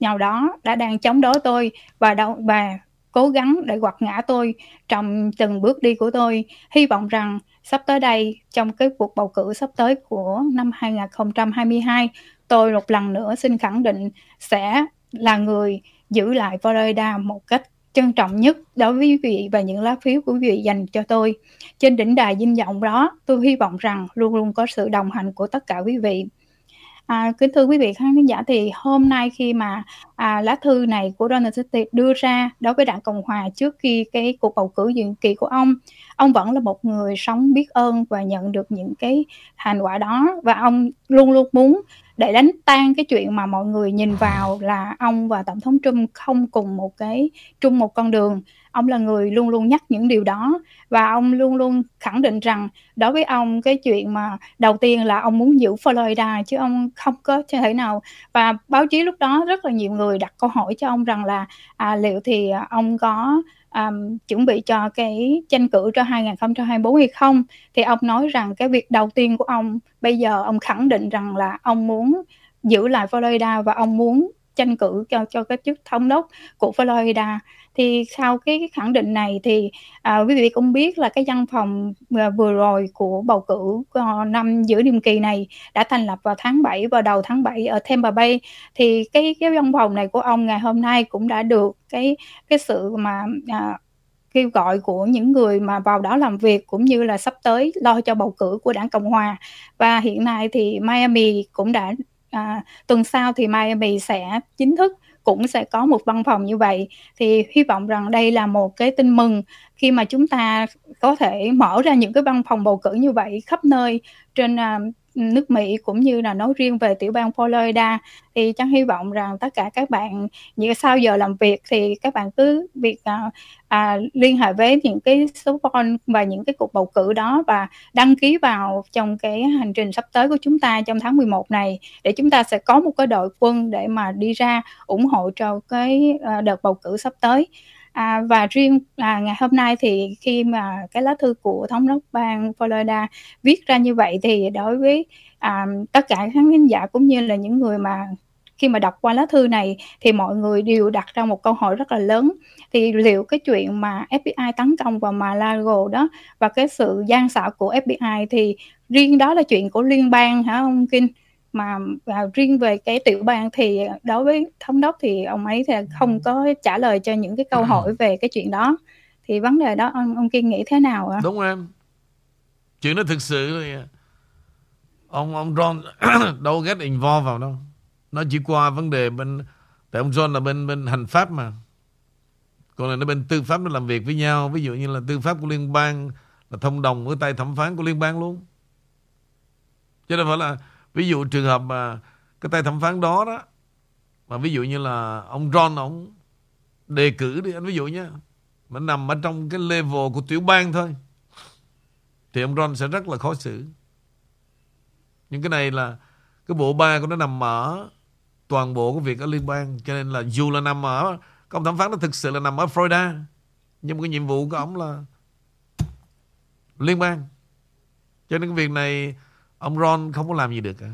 Speaker 3: nào đó đã đang chống đối tôi và đâu và cố gắng để quật ngã tôi trong từng bước đi của tôi. Hy vọng rằng sắp tới đây trong cái cuộc bầu cử sắp tới của năm 2022, tôi một lần nữa xin khẳng định sẽ là người giữ lại Florida một cách trân trọng nhất đối với quý vị và những lá phiếu của quý vị dành cho tôi. Trên đỉnh đài dinh vọng đó, tôi hy vọng rằng luôn luôn có sự đồng hành của tất cả quý vị. À, kính thưa quý vị khán giả thì hôm nay khi mà à, lá thư này của Donald Trump đưa ra đối với đảng Cộng hòa trước khi cái cuộc bầu cử nhiệm kỳ của ông, ông vẫn là một người sống biết ơn và nhận được những cái thành quả đó. Và ông luôn luôn muốn để đánh tan cái chuyện mà mọi người nhìn vào là ông và tổng thống Trump không cùng một cái chung một con đường ông là người luôn luôn nhắc những điều đó. Và ông luôn luôn khẳng định rằng đối với ông cái chuyện mà đầu tiên là ông muốn giữ Florida chứ ông không có thể nào. Và báo chí lúc đó rất là nhiều người đặt câu hỏi cho ông rằng là à, liệu thì à, ông có um, chuẩn bị cho cái tranh cử cho 2024 hay không? Thì ông nói rằng cái việc đầu tiên của ông bây giờ ông khẳng định rằng là ông muốn giữ lại Florida và ông muốn tranh cử cho cho cái chức thống đốc của Florida. Thì sau cái khẳng định này thì à, quý vị cũng biết là cái văn phòng à, vừa rồi của bầu cử à, năm giữa nhiệm kỳ này đã thành lập vào tháng 7 vào đầu tháng 7 ở Tampa Bay. Thì cái cái văn phòng này của ông ngày hôm nay cũng đã được cái cái sự mà à, kêu gọi của những người mà vào đó làm việc cũng như là sắp tới lo cho bầu cử của đảng Cộng hòa. Và hiện nay thì Miami cũng đã à, tuần sau thì Miami sẽ chính thức cũng sẽ có một văn phòng như vậy. Thì hy vọng rằng đây là một cái tin mừng khi mà chúng ta có thể mở ra những cái văn phòng bầu cử như vậy khắp nơi trên uh, nước Mỹ cũng như là nói riêng về tiểu bang Florida. Thì chẳng hy vọng rằng tất cả các bạn những sau giờ làm việc thì các bạn cứ việc à, à, liên hệ với những cái số phone và những cái cuộc bầu cử đó và đăng ký vào trong cái hành trình sắp tới của chúng ta trong tháng 11 này để chúng ta sẽ có một cái đội quân để mà đi ra ủng hộ cho cái à, đợt bầu cử sắp tới. À, và riêng à, ngày hôm nay thì khi mà cái lá thư của thống đốc bang Florida viết ra như vậy thì đối với à, tất cả khán giả cũng như là những người mà khi mà đọc qua lá thư này thì mọi người đều đặt ra một câu hỏi rất là lớn. Thì liệu cái chuyện mà FBI tấn công vào Malago đó và cái sự gian xảo của FBI thì riêng đó là chuyện của liên bang hả ông Kinh? Mà à, riêng về cái tiểu bang thì đối với thống đốc thì ông ấy thì không có trả lời cho những cái câu ừ. hỏi về cái chuyện đó thì vấn đề đó ông ông kiên nghĩ thế nào ạ?
Speaker 1: Đúng em. Chuyện đó thực sự ông ông Ron *coughs* đâu get involved vào đâu. Nó chỉ qua vấn đề bên tại ông John là bên bên hành pháp mà. Còn là nó bên tư pháp nó làm việc với nhau, ví dụ như là tư pháp của liên bang là thông đồng với tay thẩm phán của liên bang luôn. Chứ đâu phải là Ví dụ trường hợp mà cái tay thẩm phán đó đó, mà ví dụ như là ông Ron ông đề cử đi, anh ví dụ nhé mà nằm ở trong cái level của tiểu bang thôi, thì ông Ron sẽ rất là khó xử. Nhưng cái này là cái bộ ba của nó nằm ở toàn bộ cái việc ở liên bang, cho nên là dù là nằm ở công thẩm phán nó thực sự là nằm ở Florida, nhưng cái nhiệm vụ của ông là liên bang cho nên cái việc này Ông Ron không có làm gì được cả.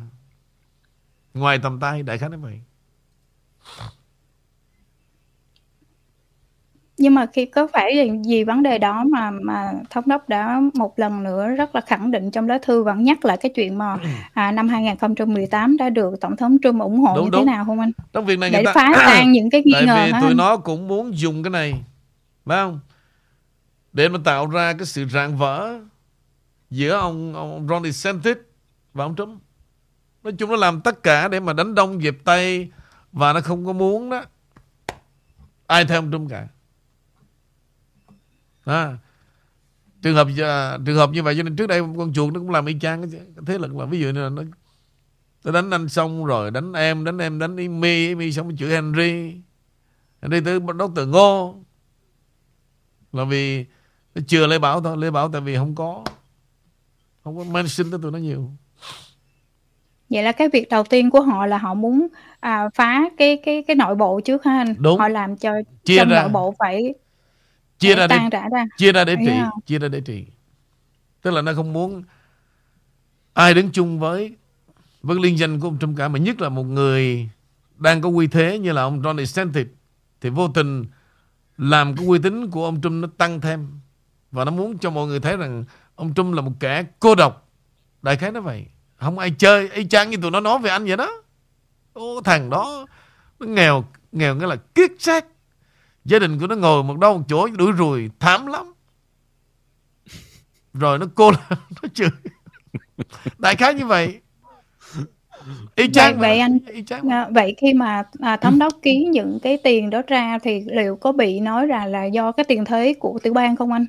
Speaker 1: Ngoài tầm tay đại khái nói vậy.
Speaker 3: Nhưng mà khi có phải gì vấn đề đó mà mà thống đốc đã một lần nữa rất là khẳng định trong lá thư vẫn nhắc lại cái chuyện mà à, năm 2018 đã được tổng thống Trump ủng hộ đúng, như đúng. thế nào không anh?
Speaker 1: Trong việc này
Speaker 3: để ta... phá tan *coughs* những cái nghi
Speaker 1: Tại
Speaker 3: ngờ
Speaker 1: vì tụi anh? nó cũng muốn dùng cái này, phải không? Để mà tạo ra cái sự rạn vỡ giữa ông, ông Ron DeSantis và ông Trump. Nói chung nó làm tất cả để mà đánh đông dịp tay và nó không có muốn đó ai theo ông Trump cả. À, trường hợp à, trường hợp như vậy cho nên trước đây con chuột nó cũng làm y chang thế lực là ví dụ như là nó nó đánh anh xong rồi đánh em đánh em đánh Amy Amy xong chửi Henry Henry tới đối từ Ngô là vì nó chưa Lê Bảo thôi Lê Bảo tại vì không có không có mention tới tụi nó nhiều
Speaker 3: Vậy là cái việc đầu tiên của họ là họ muốn à, phá cái cái cái nội bộ trước ha anh.
Speaker 1: Đúng.
Speaker 3: Họ làm cho
Speaker 1: chia
Speaker 3: trong
Speaker 1: ra.
Speaker 3: nội bộ phải
Speaker 1: chia ra
Speaker 3: tan
Speaker 1: để,
Speaker 3: rã ra.
Speaker 1: chia ra để trị,
Speaker 3: không?
Speaker 1: chia ra để trị. Tức là nó không muốn ai đứng chung với với liên danh của ông Trump cả mà nhất là một người đang có uy thế như là ông Ron DeSantis thì vô tình làm cái uy tín của ông Trump nó tăng thêm và nó muốn cho mọi người thấy rằng ông Trump là một kẻ cô độc đại khái nó vậy không ai chơi. Y chang như tụi nó nói về anh vậy đó. Ô, thằng đó nó nghèo nghèo nghĩa là kiết xác. Gia đình của nó ngồi một đâu một chỗ đuổi rùi thảm lắm. *laughs* Rồi nó cô *laughs* nó chửi. Đại khái như vậy.
Speaker 3: Y chang vậy, vậy anh y chang. À, vậy khi mà à, thống đốc ký những cái tiền đó ra thì liệu có bị nói ra là do cái tiền thuế của tiểu bang không anh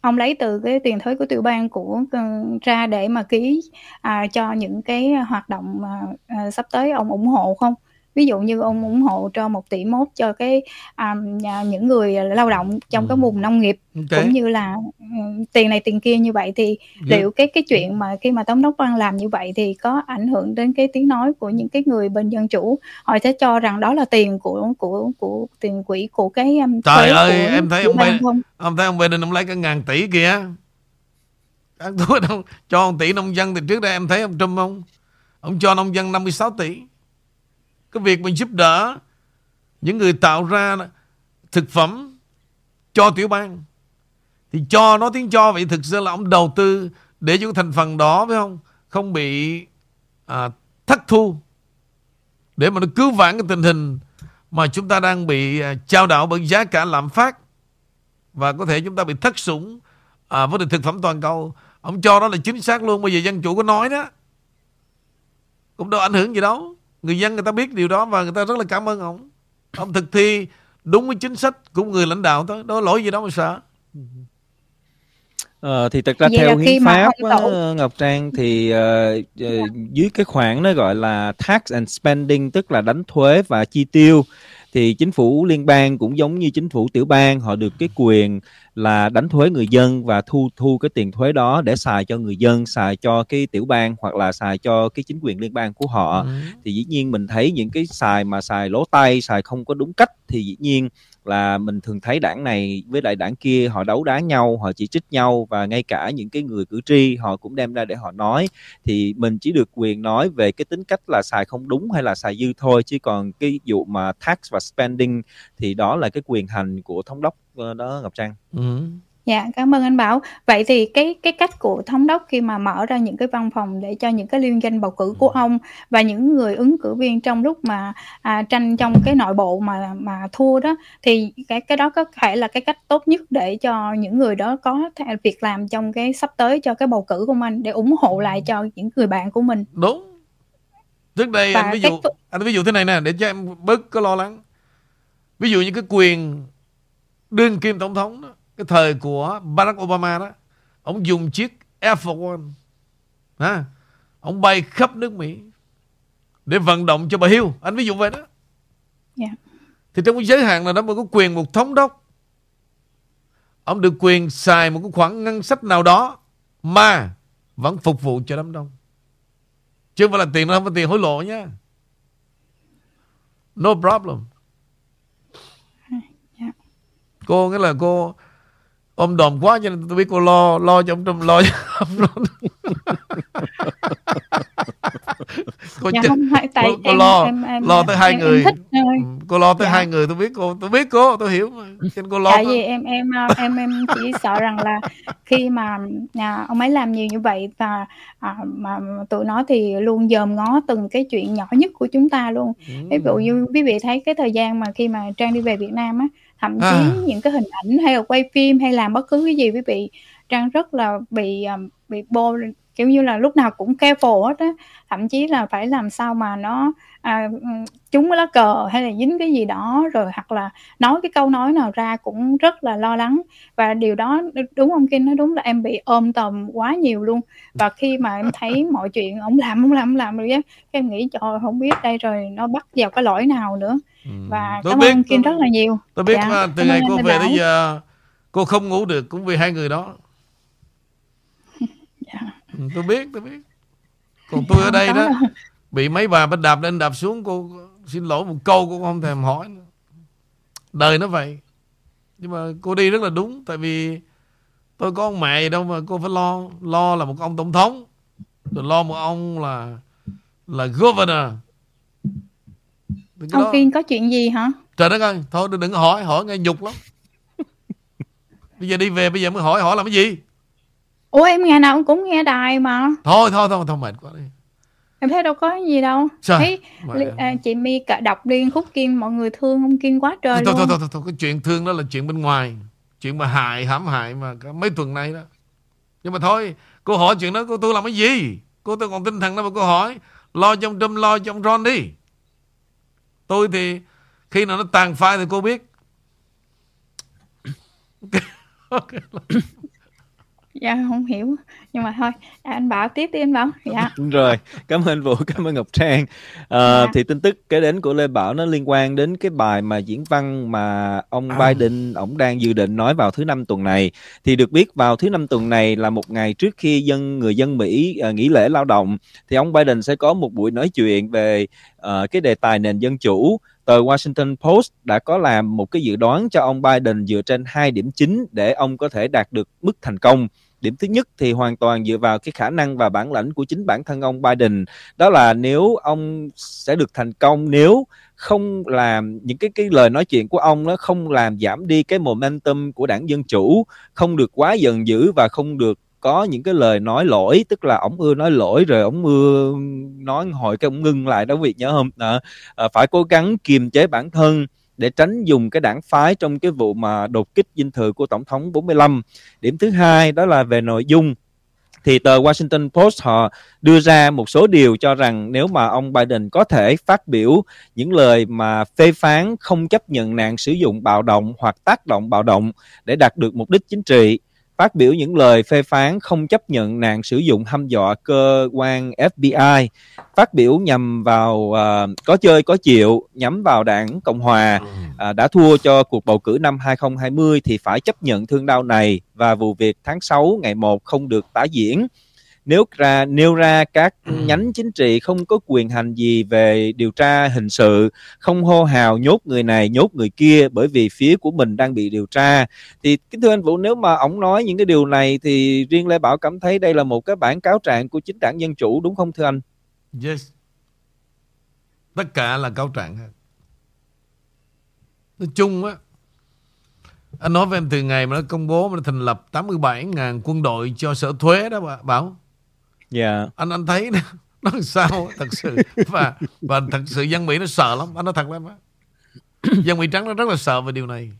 Speaker 3: ông lấy từ cái tiền thuế của tiểu bang của uh, ra để mà ký à, cho những cái hoạt động uh, sắp tới ông ủng hộ không? Ví dụ như ông ủng hộ cho một tỷ mốt cho cái um, những người lao động trong ừ. cái vùng nông nghiệp okay. cũng như là um, tiền này tiền kia như vậy thì yeah. liệu cái cái chuyện mà khi mà thống đốc bang làm như vậy thì có ảnh hưởng đến cái tiếng nói của những cái người bên dân chủ họ sẽ cho rằng đó là tiền của của của tiền quỹ của cái um,
Speaker 1: trời ơi em thấy ông Biden không? ông thấy ông Biden ông lấy cái ngàn tỷ kìa thua đâu cho một tỷ nông dân thì trước đây em thấy ông Trump không ông cho nông dân 56 tỷ cái việc mình giúp đỡ những người tạo ra thực phẩm cho tiểu bang thì cho nó tiếng cho vậy thực sự là ông đầu tư để cho thành phần đó phải không? Không bị à, thất thu. Để mà nó cứu vãn cái tình hình mà chúng ta đang bị à, trao đảo bởi giá cả lạm phát và có thể chúng ta bị thất sủng à, vấn đề thực phẩm toàn cầu. Ông cho đó là chính xác luôn bây giờ dân chủ có nói đó. Cũng đâu ảnh hưởng gì đâu. Người dân người ta biết điều đó và người ta rất là cảm ơn ông. Ông thực thi đúng với chính sách của người lãnh đạo thôi. Đó lỗi gì đó mà sợ.
Speaker 2: Ờ, thì thật ra Vậy theo hiến pháp uh, Ngọc Trang thì uh, dưới cái khoản nó gọi là tax and spending tức là đánh thuế và chi tiêu thì chính phủ liên bang cũng giống như chính phủ tiểu bang họ được cái quyền là đánh thuế người dân và thu thu cái tiền thuế đó để xài cho người dân xài cho cái tiểu bang hoặc là xài cho cái chính quyền liên bang của họ. Ừ. thì dĩ nhiên mình thấy những cái xài mà xài lỗ tay xài không có đúng cách thì dĩ nhiên là mình thường thấy đảng này với lại đảng kia họ đấu đá nhau họ chỉ trích nhau và ngay cả những cái người cử tri họ cũng đem ra để họ nói. Thì mình chỉ được quyền nói về cái tính cách là xài không đúng hay là xài dư thôi chứ còn cái vụ mà tax và spending thì đó là cái quyền hành của thống đốc đó Ngọc Trang.
Speaker 3: Ừ. Dạ, cảm ơn anh Bảo. Vậy thì cái cái cách của thống đốc khi mà mở ra những cái văn phòng để cho những cái liên danh bầu cử của ông và những người ứng cử viên trong lúc mà à, tranh trong cái nội bộ mà mà thua đó thì cái cái đó có thể là cái cách tốt nhất để cho những người đó có việc làm trong cái sắp tới cho cái bầu cử của anh để ủng hộ lại cho những người bạn của mình.
Speaker 1: Đúng. Trước đây và anh ví dụ cách... anh ví dụ thế này nè để cho em bớt có lo lắng. Ví dụ như cái quyền đương kim tổng thống đó cái thời của Barack Obama đó ông dùng chiếc Air Force One ha ông bay khắp nước Mỹ để vận động cho bà Hill anh ví dụ vậy đó yeah. Dạ. thì trong cái giới hạn là đó mới có quyền một thống đốc ông được quyền xài một cái khoản ngân sách nào đó mà vẫn phục vụ cho đám đông chứ không phải là tiền nó không phải tiền hối lộ nhá no problem. Cô nghĩa là cô ôm đồm quá cho nên tôi biết cô lo lo cho ông Trump lo cho *laughs* ông Trump. Cô, dạ, không, tại cô, cô em, lo em, em, lo tới em, hai em, người. thích ừ, cô lo tới dạ. hai người tôi biết cô tôi biết cô tôi hiểu mà. Cho nên cô lo
Speaker 3: tại vì em em em em chỉ sợ rằng là khi mà à, ông ấy làm nhiều như vậy và à, mà tụi nó thì luôn dòm ngó từng cái chuyện nhỏ nhất của chúng ta luôn. Ừ. ví dụ như quý vị thấy cái thời gian mà khi mà trang đi về Việt Nam á thậm chí à. những cái hình ảnh hay là quay phim hay làm bất cứ cái gì quý vị trang rất là bị um, bị bô kiểu như là lúc nào cũng careful hết á thậm chí là phải làm sao mà nó à, trúng cái lá cờ hay là dính cái gì đó rồi hoặc là nói cái câu nói nào ra cũng rất là lo lắng. Và điều đó đúng ông Kim nói đúng là em bị ôm tầm quá nhiều luôn. Và khi mà em thấy mọi chuyện ông làm ông làm ông làm rồi á em nghĩ trời không biết đây rồi nó bắt vào cái lỗi nào nữa. Ừ. và tôi cảm biết, ơn Kim rất là nhiều.
Speaker 1: tôi biết dạ, mà từ ngày cô về tới giờ cô không ngủ được cũng vì hai người đó. Ừ, tôi biết tôi biết. Còn tôi ở đây đó bị mấy bà bắt đạp lên đạp xuống cô xin lỗi một câu cô không thèm hỏi nữa. đời nó vậy. Nhưng mà cô đi rất là đúng tại vì tôi có ông mẹ gì đâu mà cô phải lo lo là một ông tổng thống. Rồi lo một ông là là governor. Cái
Speaker 3: ông
Speaker 1: đó-
Speaker 3: Kiên có chuyện gì hả?
Speaker 1: Trời đất ơi Thôi đừng đừng hỏi Hỏi nghe nhục lắm. *laughs* Bây giờ đi về Bây giờ mới hỏi Hỏi làm cái gì
Speaker 3: ủa em ngày nào cũng nghe đài mà.
Speaker 1: Thôi thôi thôi, thôi mệt quá đi.
Speaker 3: Em thấy đâu có gì đâu.
Speaker 1: Trời,
Speaker 3: thấy li- à, chị My cả đọc liên khúc Kiên mọi người thương ông Kiên quá trời
Speaker 1: thôi,
Speaker 3: luôn.
Speaker 1: thôi, thôi, thôi, thôi, cái chuyện thương đó là chuyện bên ngoài. Chuyện mà hại, hãm hại mà cả mấy tuần nay đó. Nhưng mà thôi Cô hỏi chuyện đó cô tôi làm cái gì? Cô tôi còn tinh thần đâu mà cô hỏi. Lo cho ông Trump, lo cho ông Ron đi. Tôi thì Khi nào nó tàn phai thì cô biết. *coughs* *coughs* *coughs* Ok.
Speaker 3: Dạ không hiểu. Nhưng mà thôi à, anh bảo tiếp đi anh bảo. Dạ. *laughs*
Speaker 2: Rồi cảm ơn vũ cảm ơn ngọc trang. Ờ,
Speaker 3: Dạ.
Speaker 2: thì tin tức kế đến của lê bảo nó liên quan đến cái bài mà diễn văn mà ông biden ổng đang dự định nói vào thứ năm tuần này. Thì được biết vào thứ năm tuần này là một ngày trước khi dân người dân mỹ ờ, nghỉ lễ lao động thì ông biden sẽ có một buổi nói chuyện về ờ, cái đề tài nền dân chủ. Tờ Washington Post đã có làm một cái dự đoán cho ông Biden dựa trên hai điểm chính để ông có thể đạt được mức thành công điểm thứ nhất thì hoàn toàn dựa vào cái khả năng và bản lãnh của chính bản thân ông Biden. Đó là nếu ông sẽ được thành công nếu không làm những cái cái lời nói chuyện của ông nó không làm giảm đi cái momentum của đảng dân chủ không được quá giận dữ và không được có những cái lời nói lỗi tức là ổng ưa nói lỗi rồi ổng ưa nói hồi cái ổng ngưng lại đó quý vị nhớ không? À, à, phải cố gắng kiềm chế bản thân để tránh dùng cái đảng phái trong cái vụ mà đột kích dinh thự của tổng thống 45 điểm thứ hai đó là về nội dung. Thì tờ Washington Post họ đưa ra một số điều cho rằng nếu mà ông Biden có thể phát biểu những lời mà phê phán không chấp nhận nạn sử dụng bạo động hoặc tác động bạo động để đạt được mục đích chính trị phát biểu những lời phê phán không chấp nhận nạn sử dụng hăm dọa cơ quan FBI phát biểu nhằm vào à, có chơi có chịu nhắm vào đảng Cộng hòa à, đã thua cho cuộc bầu cử năm 2020 thì phải chấp nhận thương đau này và vụ việc tháng 6 ngày 1 không được tái diễn. Nếu ra nêu ra các nhánh chính trị không có quyền hành gì về điều tra hình sự, không hô hào nhốt người này nhốt người kia bởi vì phía của mình đang bị điều tra thì kính thưa anh Vũ nếu mà ông nói những cái điều này thì riêng Lê Bảo cảm thấy đây là một cái bản cáo trạng của chính đảng Dân Chủ đúng không thưa anh?
Speaker 1: Yes. Tất cả là cáo trạng hết. Nói chung á Anh nói với em từ ngày mà nó công bố Mà nó thành lập 87.000 quân đội Cho sở thuế đó bà, Bảo
Speaker 2: Dạ.
Speaker 1: Anh anh thấy nó, nó làm sao? Thật sự. Và và thật sự dân Mỹ nó sợ lắm. Anh nói thật lắm á. Dân Mỹ trắng nó rất là sợ về điều này.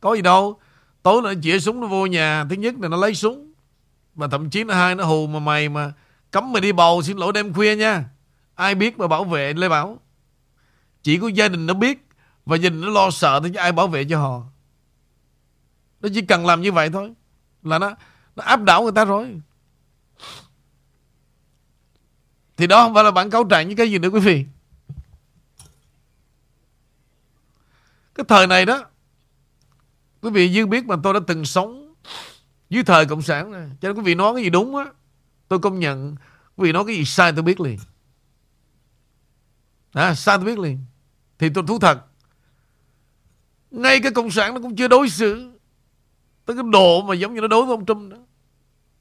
Speaker 1: Có gì đâu. Tối nó chĩa súng nó vô nhà. Thứ nhất là nó lấy súng. Và thậm chí nó hai nó hù mà mày mà Cấm mày đi bầu. Xin lỗi đêm khuya nha. Ai biết mà bảo vệ Lê Bảo. Chỉ có gia đình nó biết. Và gia đình nó lo sợ thì ai bảo vệ cho họ. Nó chỉ cần làm như vậy thôi. Là nó Nó áp đảo người ta rồi. Thì đó không phải là bản cáo trạng như cái gì nữa quý vị. Cái thời này đó Quý vị Dương biết mà tôi đã từng sống Dưới thời Cộng sản này Cho nên quý vị nói cái gì đúng á Tôi công nhận. Quý vị nói cái gì sai tôi biết liền. À, Sai tôi biết liền. Thì tôi thú thật. Ngay cái Cộng sản nó cũng chưa đối xử Tới cái độ mà giống như nó đối với ông Trump đó.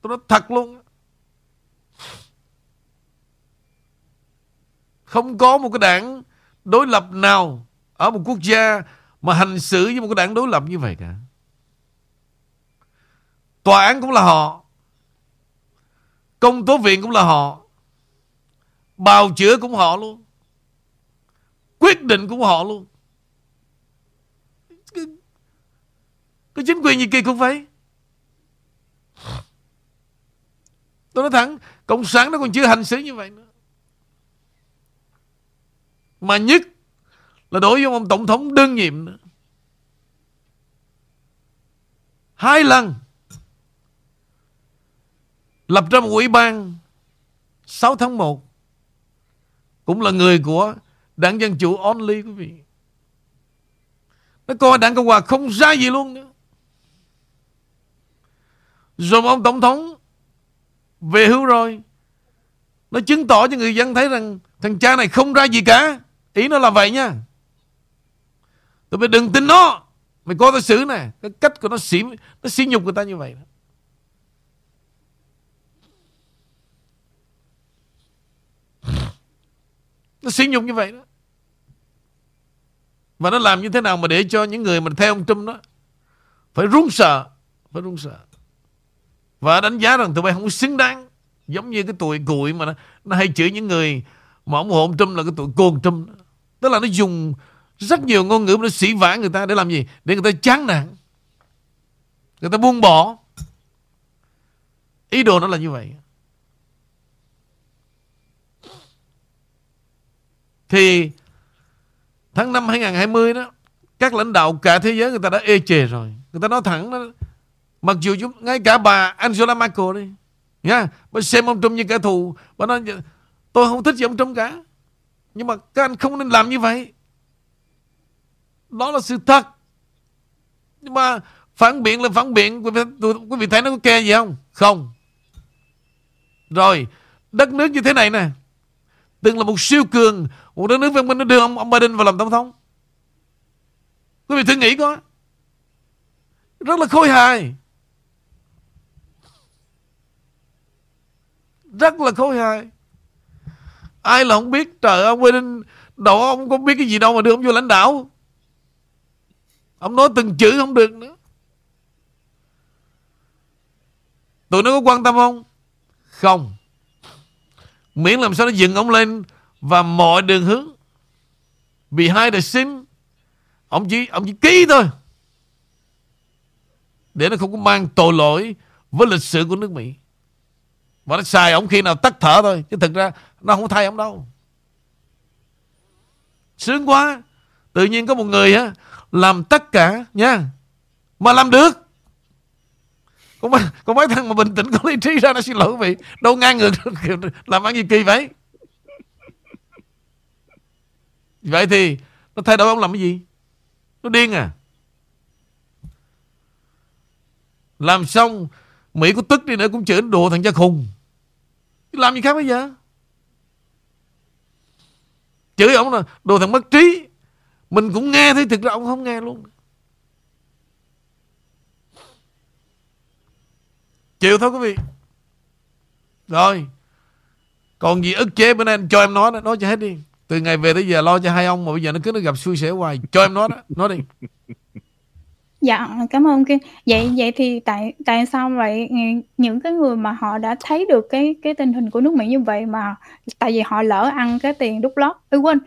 Speaker 1: Tôi nói thật luôn á. Không có một cái đảng đối lập nào ở một quốc gia mà hành xử với một cái đảng đối lập như vậy cả. Tòa án cũng là họ. Công tố viện cũng là họ. Bào chữa cũng họ luôn. Quyết định cũng họ luôn. Cái, cái chính quyền gì kỳ cũng vậy. Tôi nói thẳng, Cộng sản nó còn chưa hành xử như vậy nữa. Mà nhất là đối với ông Tổng thống đương nhiệm nữa. Hai lần lập ra một ủy ban 6 tháng 1 cũng là người của đảng Dân Chủ only, quý vị. Nó coi đảng Cộng Hòa không ra gì luôn nữa. Rồi ông Tổng thống về hưu rồi, nó chứng tỏ cho người dân thấy rằng thằng cha này không ra gì cả ý nó là vậy nha. Tụi mày đừng tin nó. Mày coi tao xử nè. Cái cách của nó xỉ nó xỉ nhục người ta như vậy nó xỉ nhục như vậy đó. Và nó làm như thế nào mà để cho những người mà theo ông Trump đó phải run sợ, phải run sợ. Và đánh giá rằng tụi bay không xứng đáng giống như cái tuổi cụi mà nó, nó hay chửi những người mà ủng hộ ông Trump là cái tuổi côn Trump. Tức là nó dùng rất nhiều ngôn ngữ để sĩ vã người ta để làm gì? Để người ta chán nản. Người ta buông bỏ. Ý đồ nó là như vậy. Thì tháng 5 2020 đó các lãnh đạo cả thế giới người ta đã ê chề rồi. Người ta nói thẳng đó, mặc dù chúng ngay cả bà Angela Merkel đi nha, bà xem ông Trump như kẻ thù, bà nói tôi không thích gì ông Trump cả. Nhưng mà các anh không nên làm như vậy. Đó là sự thật. Nhưng mà phản biện là phản biện quý vị, quý vị thấy nó có kê gì không? Không. Rồi, đất nước như thế này nè, từng là một siêu cường, một đất nước văn minh nó đưa ông, ông Biden vào làm tổng thống. Quý vị thử nghĩ coi. Rất là khôi hài. Rất là khôi hài. Ai là không biết trời ông Biden đầu ông có biết cái gì đâu mà đưa ông vô lãnh đạo. Ông nói từng chữ không được nữa. Tụi nó có quan tâm không? Không. Miễn làm sao nó dựng ông lên và mọi đường hướng. Behind the scene Ông chỉ ông chỉ ký thôi Để nó không có mang tội lỗi Với lịch sử của nước Mỹ và nó xài ông khi nào tắt thở thôi Chứ thực ra nó không thay ông đâu. Sướng quá. Tự nhiên có một người á Làm tất cả nha Mà làm được. Có mấy, có mấy thằng mà bình tĩnh có lý trí ra nó xin lỗi quý vị. Đâu ngang ngược làm ăn gì kỳ vậy? Vậy thì nó thay đổi ông làm cái gì? Nó điên à. Làm xong mỹ có tức đi nữa cũng chửi đồ thằng cha khùng làm gì khác bây giờ? Chửi ông là đồ thằng mất trí. Mình cũng nghe thấy thực ra ông không nghe luôn. Chịu thôi quý vị. Rồi. Còn gì ức chế bữa nay cho em nói đó, Nói cho hết đi. Từ ngày về tới giờ lo cho hai ông Mà bây giờ nó cứ nó gặp xui xẻo hoài. Cho em nói đó, Nói đi.
Speaker 3: Dạ, cảm ơn Kim. Vậy vậy thì tại tại sao vậy những cái người mà họ đã thấy được cái cái tình hình của nước Mỹ như vậy mà tại vì họ lỡ ăn cái tiền đút lót. Ừ quên.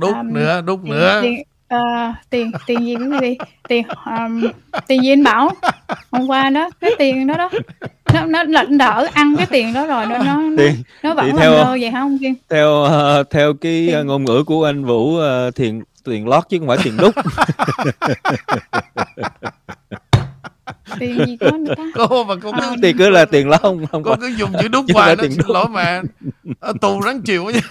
Speaker 1: Đút um, nữa, đút tiền, nữa.
Speaker 3: Tiền, uh, tiền tiền gì quý vị tiền um, tiền gì anh bảo hôm qua đó cái tiền đó đó nó nó lệnh đỡ ăn cái tiền đó rồi nó nó tiền, nó vẫn theo, vậy không kim
Speaker 2: theo uh, theo cái tiền. ngôn ngữ của anh vũ uh, tiền tiền lót chứ không phải tiền đúc. *laughs*
Speaker 3: Tiền gì có nữa ta?
Speaker 1: Cô mà cô cứ
Speaker 2: à, thì cứ là tiền lót không không
Speaker 1: cô cứ dùng chữ đúc *laughs* hoài nó xin lỗi mà. Ở tù rắn chịu nha. *laughs*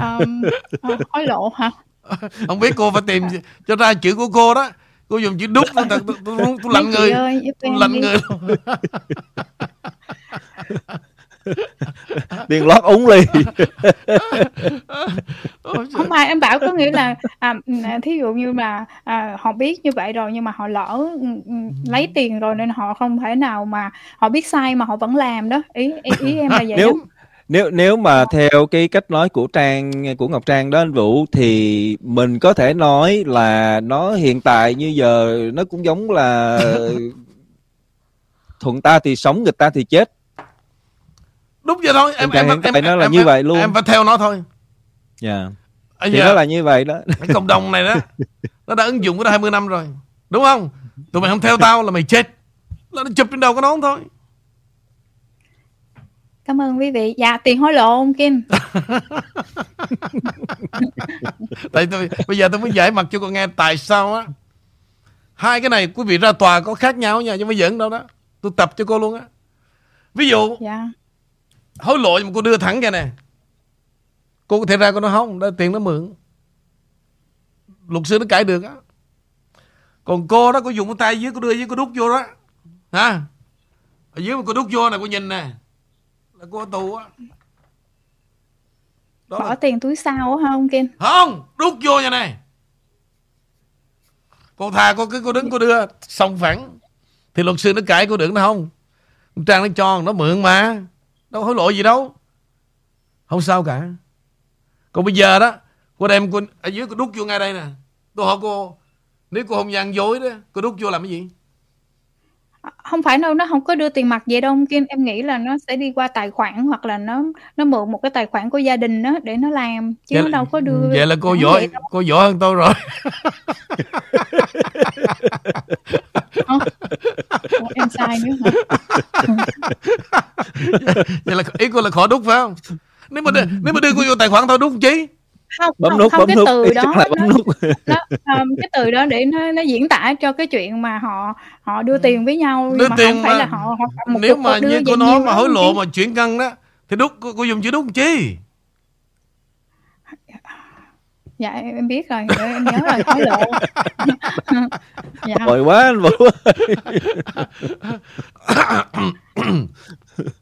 Speaker 3: Um, hối lộ hả?
Speaker 1: Không biết cô phải tìm cho ra chữ của cô đó. Cô dùng chữ đúc tôi tôi, tôi, tôi lạnh người. ơi, tôi lạnh người
Speaker 2: tiền lót úng ly.
Speaker 3: Không phải em bảo có nghĩa là à, thí dụ như là à, họ biết như vậy rồi nhưng mà họ lỡ ừ, ừ, lấy tiền rồi nên họ không thể nào mà họ biết sai mà họ vẫn làm đó. Ý ý, ý em là vậy
Speaker 2: nếu
Speaker 3: đó.
Speaker 2: nếu nếu mà theo cái cách nói của trang của ngọc trang đó anh vũ thì mình có thể nói là nó hiện tại như giờ nó cũng giống là *laughs* thuận ta thì sống nghịch ta thì chết
Speaker 1: đúng vậy thôi
Speaker 2: em em, em, em nó là em, như vậy luôn.
Speaker 1: em phải theo nó thôi.
Speaker 2: Dạ. Yeah. thì giờ, nó là như vậy đó.
Speaker 1: cái cộng đồng này đó nó đã ứng dụng cái đó 20 năm rồi. Đúng không? Tụi mày không theo tao là mày chết. Là nó chụp trên đầu cái nón thôi.
Speaker 3: Cảm ơn quý vị. Dạ, tiền hối lộ ông Kim. *laughs*
Speaker 1: tại tôi bây giờ tôi muốn giải mặt cho con nghe tại sao á. Hai cái này quý vị ra tòa có khác nhau nha chứ phải giỡn đâu đó. Tôi tập cho cô luôn á. Ví dụ
Speaker 3: dạ.
Speaker 1: Hối lộ mà cô đưa thẳng ra nè. Cô có thể ra cô nói không đó tiền nó mượn. Luật sư nó cãi được á. Còn cô đó cô dùng cái tay dưới cô đưa dưới cô đút vô đó. Hả? Ở dưới mà cô đút vô nè cô nhìn nè. Là cô tù á.
Speaker 3: Đó bỏ là... tiền túi sau á không Kim?
Speaker 1: Không đút vô nha này cô thà cô cứ cô đứng cô đưa xong phẳng. Thì luật sư nó cãi cô được nó không? Trang nó cho nó mượn mà đâu hối lộ gì đâu. Không sao cả. Còn bây giờ đó cô đem cô ở dưới cô đút vô ngay đây nè. Tôi hỏi cô nếu cô không gian dối đó cô đút vô làm cái gì?
Speaker 3: Không phải đâu nó không có đưa tiền mặt về đâu Kim. Em nghĩ là nó sẽ đi qua tài khoản hoặc là nó nó mượn một cái tài khoản của gia đình đó để nó làm chứ
Speaker 1: vậy,
Speaker 3: nó đâu có đưa
Speaker 1: vậy là cô giỏi cô giỏi hơn tôi rồi.
Speaker 3: Ủa, em sai nữa hả
Speaker 1: vậy là ý cô là khó đút phải không nếu mà đưa, nếu mà đưa cô vô tài khoản thôi đút chi
Speaker 3: không
Speaker 2: bấm
Speaker 3: không,
Speaker 2: nút
Speaker 3: không
Speaker 2: bấm
Speaker 3: cái
Speaker 2: nút
Speaker 3: từ đó
Speaker 2: là bấm
Speaker 3: nó,
Speaker 2: nút
Speaker 3: nó um, cái từ đó để nó nó diễn tả cho cái chuyện mà họ họ đưa tiền với nhau
Speaker 1: đưa
Speaker 3: nhưng mà
Speaker 1: tiền
Speaker 3: không phải
Speaker 1: mà
Speaker 3: là họ, họ một
Speaker 1: nếu mà
Speaker 3: đưa
Speaker 1: như cô nói mà hối lộ
Speaker 3: chứ.
Speaker 1: mà chuyển cân đó thì đút cô, cô dùng chữ đút chi
Speaker 3: dạ em biết rồi em nhớ rồi hối lộ dạ
Speaker 2: vội quá anh Vũ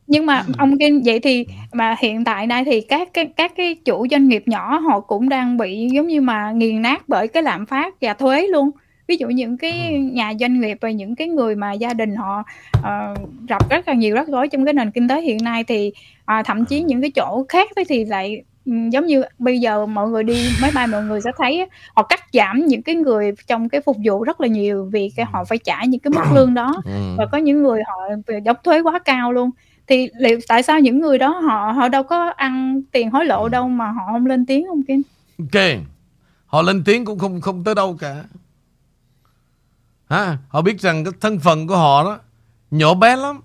Speaker 3: nhưng mà ông Kim vậy thì mà hiện tại đây thì các cái các cái chủ doanh nghiệp nhỏ họ cũng đang bị giống như mà nghiền nát bởi cái lạm phát và thuế luôn. Ví dụ những cái nhà doanh nghiệp và những cái người mà gia đình họ ờ, gặp rất là nhiều rắc rối trong cái nền kinh tế hiện nay thì à, thậm chí những cái chỗ khác thì lại ừ, giống như bây giờ mọi người đi máy bay mọi người sẽ thấy họ cắt giảm những cái người trong cái phục vụ rất là nhiều vì cái họ phải trả những cái mức lương đó. *coughs*
Speaker 1: Ừ.
Speaker 3: và có những người họ đóng thuế quá cao luôn. Thì liệu tại sao những người đó họ họ đâu có ăn tiền hối lộ đâu mà họ không lên tiếng không Kim?
Speaker 1: Ok. Họ lên tiếng cũng không không tới đâu cả. Ha họ biết rằng cái thân phận của họ đó nhỏ bé lắm.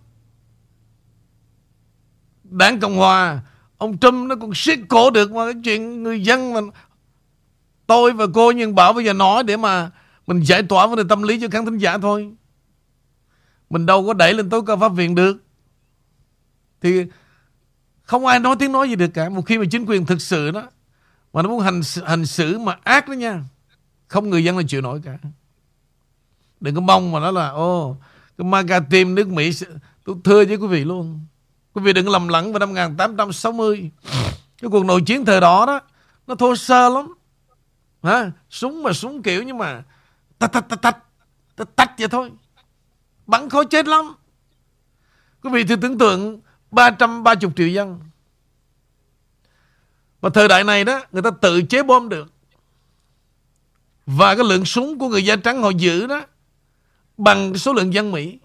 Speaker 1: Đảng cộng hòa ông trump nó còn siết cổ được mà cái chuyện người dân mà tôi và cô nhân bảo bây giờ nói để mà mình giải tỏa vấn đề tâm lý cho khán thính giả thôi. Mình đâu có đẩy lên tối cao pháp viện được. Thì không ai nói tiếng nói gì được cả. Một khi mà chính quyền thực sự đó, mà nó muốn hành hành xử mà ác đó nha, không người dân là chịu nổi cả. Đừng có mong mà nói là ô cái MAGA team nước Mỹ tôi thưa với quý vị luôn quý vị đừng lầm lẫn vào năm 1860 cái cuộc nội chiến thời đó đó, nó thô sơ lắm. Hả? Súng mà súng kiểu nhưng mà Tạch tạch tạch tạch Tạch tạch vậy thôi. Bắn khó chết lắm. Quý vị thử tưởng tượng 330 triệu dân. Và thời đại này đó, Người ta tự chế bom được. Và cái lượng súng của người da trắng họ giữ đó, Bằng số lượng dân Mỹ.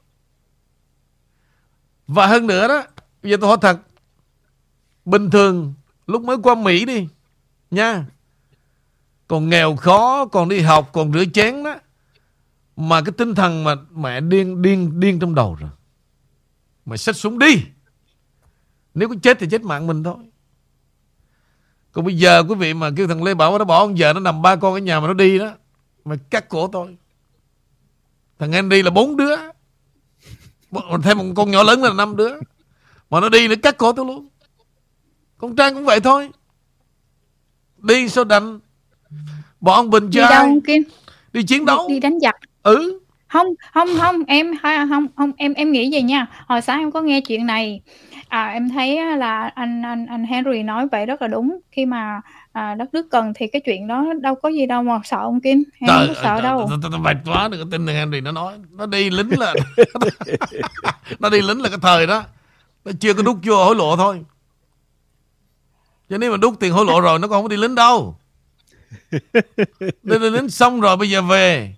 Speaker 1: Và hơn nữa đó Bây giờ tôi hỏi thật, Bình thường lúc mới qua Mỹ đi, Nha, Còn nghèo khó, Còn đi học, Còn rửa chén đó, Mà cái tinh thần mà mẹ điên điên điên trong đầu rồi. Mày xách súng đi. Nếu có chết thì chết mạng mình thôi. Còn bây giờ quý vị mà kêu thằng Lê Bảo nó bỏ ông vợ nó nằm ba con ở nhà mà nó đi đó, Mày cắt cổ tôi. Thằng Andy là bốn đứa. Thêm một con nhỏ lớn là năm đứa. Mà nó đi nó cắt cổ tôi luôn. Con Trang cũng vậy thôi. Đi sao đành? Bỏ ông Bình
Speaker 3: đi
Speaker 1: cho
Speaker 3: đâu
Speaker 1: ai?
Speaker 3: Không Kim?
Speaker 1: Đi chiến
Speaker 3: đi,
Speaker 1: đấu.
Speaker 3: Đi đánh giặc.
Speaker 1: Ừ.
Speaker 3: Không không không em không không em em nghĩ vậy nha. Hồi sáng em có nghe chuyện này. À, em thấy là anh anh anh Henry nói vậy rất là đúng. Khi mà à, đất nước cần thì cái chuyện đó đâu có gì đâu mà sợ ông Kim. Em không có sợ đâu.
Speaker 1: tôi, tôi bạch quá đừng có tin Henry nó nói. Nó đi lính là *laughs* *laughs* Nó đi lính là cái thời đó nó chưa có đút vô hối lộ thôi. Cho nên mà đút tiền hối lộ rồi Nó còn không đi lính đâu. Đi, đi lính xong rồi bây giờ về.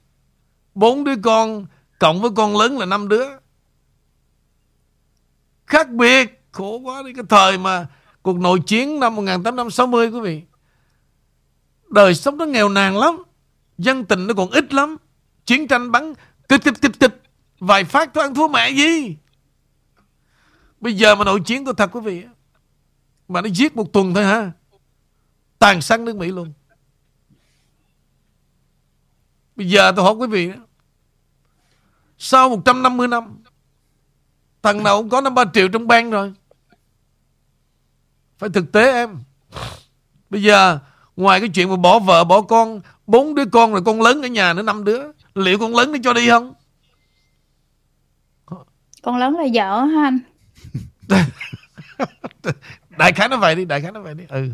Speaker 1: Bốn đứa con Cộng với con lớn là năm đứa. Khác biệt Khổ quá đi. Cái thời mà Cuộc nội chiến năm 1860 quý vị. Đời sống nó nghèo nàn lắm. Dân tình nó còn ít lắm. Chiến tranh bắn kịch kịch kịch kịch. Vài phát tôi ăn thua mẹ gì? Bây giờ mà nội chiến tôi thật quý vị Mà nó giết một tuần thôi ha Tàn sát nước Mỹ luôn. Bây giờ tôi hỏi quý vị Sau 150 năm Thằng nào cũng có 5-3 triệu trong bang rồi. Phải thực tế em. Bây giờ, Ngoài cái chuyện mà bỏ vợ, bỏ con, Bốn đứa con rồi con lớn ở nhà nữa, năm đứa, Liệu con lớn nó cho đi không?
Speaker 3: Con lớn là vợ hả anh? *laughs*
Speaker 1: Đại khái nó vậy đi Đại khái nó vậy đi Ừ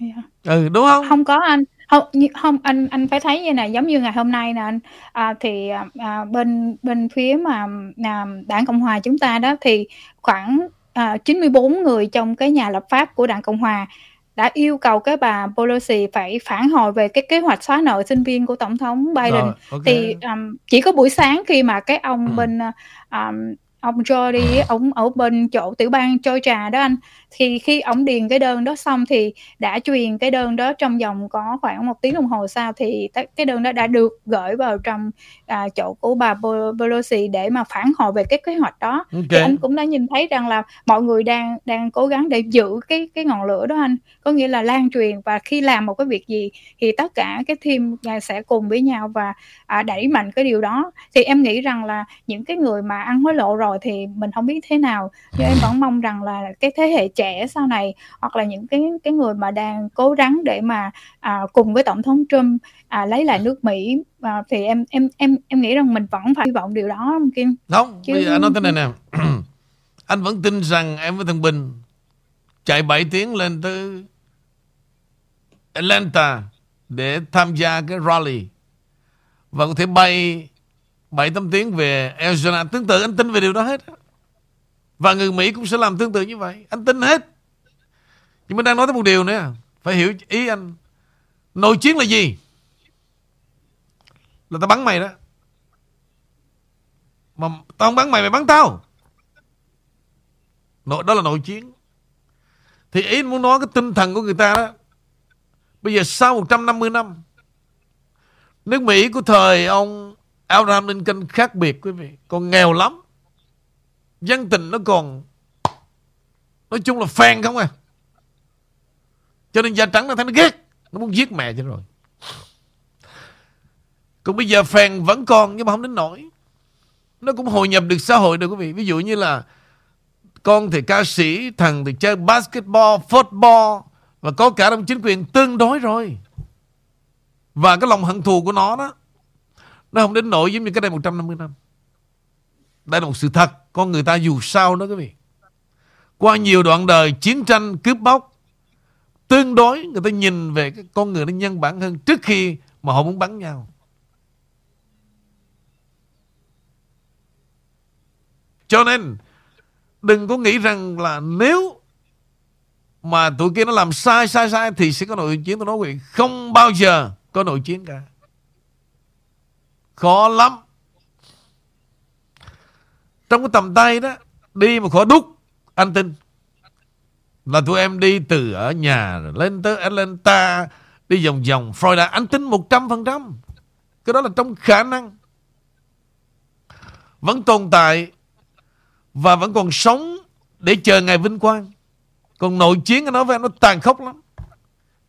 Speaker 3: Dạ.
Speaker 1: Ừ đúng không
Speaker 3: không có anh không không anh anh phải thấy như này giống như ngày hôm nay nè anh à, thì à, bên bên phía mà à, đảng cộng hòa chúng ta đó thì khoảng à, 94 người trong cái nhà lập pháp của đảng Cộng hòa đã yêu cầu cái bà Pelosi phải phản hồi về cái kế hoạch xóa nợ sinh viên của tổng thống Biden
Speaker 1: Rồi, ok.
Speaker 3: thì um, chỉ có buổi sáng khi mà cái ông
Speaker 1: Ừ.
Speaker 3: bên um, ông Jody ông ở bên chỗ tiểu bang Georgia đó anh thì khi ông điền cái đơn đó xong thì đã truyền cái đơn đó trong vòng có khoảng một tiếng đồng hồ sau thì cái đơn đó đã được gửi vào trong à, chỗ của bà Pe- Pelosi để mà phản hồi về cái kế hoạch đó.
Speaker 1: Ok.
Speaker 3: thì anh cũng đã nhìn thấy rằng là mọi người đang đang cố gắng để giữ cái cái ngọn lửa đó anh. Có nghĩa là lan truyền và khi làm một cái việc gì thì tất cả cái team à, sẽ cùng với nhau và à, đẩy mạnh cái điều đó. Thì em nghĩ rằng là những cái người mà ăn hối lộ rồi thì mình không biết thế nào. Nhưng em vẫn mong rằng là cái thế hệ trẻ sau này hoặc là những cái cái người mà đang cố gắng để mà à, cùng với tổng thống Trump à, lấy lại nước Mỹ à, thì em em em em nghĩ rằng mình vẫn phải hy vọng điều đó ông Kim
Speaker 1: Không,
Speaker 3: Chứ-
Speaker 1: bây giờ anh nói thế này nè. *clears throat* anh vẫn tin rằng em với thằng Bình chạy 7 tiếng lên tới Atlanta để tham gia cái rally và có thể bay 7 8 tiếng về Arizona. Tương tự anh tin về điều đó hết. Và người Mỹ cũng sẽ làm tương tự như vậy. Anh tin hết. Nhưng mình đang nói tới một điều nữa. Phải hiểu ý anh. Nội chiến là gì? Là tao bắn mày đó. Mà tao không bắn mày, mày bắn tao. Nội, đó là nội chiến. Thì ý anh muốn nói cái tinh thần của người ta đó. Bây giờ sau 150 năm, nước Mỹ của thời ông Abraham Lincoln khác biệt quý vị. Còn nghèo lắm. Dân tình nó còn, nói chung là phèn không à. Cho nên da trắng nó thấy nó ghét. Nó muốn giết mẹ cho rồi. Còn bây giờ phèn vẫn còn nhưng mà không đến nổi nó cũng hội nhập được xã hội được quý vị ví dụ như là con thì ca sĩ, thằng thì chơi basketball, football và có cả trong chính quyền tương đối rồi và cái lòng hận thù của nó đó, nó không đến nổi giống như cái đây 150 năm đây là một sự thật, con người ta dù sao đó quý vị qua nhiều đoạn đời chiến tranh, cướp bóc, tương đối người ta nhìn về cái con người nó nhân bản hơn trước khi mà họ muốn bắn nhau Cho nên, đừng có nghĩ rằng là nếu mà tụi kia nó làm sai sai sai thì sẽ có nội chiến tôi nói quý vị không bao giờ có nội chiến cả. Khó lắm. Trong cái tầm tay đó, đi mà khó đúc anh tin là tụi em đi từ ở nhà lên tới Atlanta, đi vòng vòng Florida anh tin 100% cái đó là trong khả năng vẫn tồn tại và vẫn còn sống để chờ ngày vinh quang. Còn nội chiến nó nói với em nó tàn khốc lắm.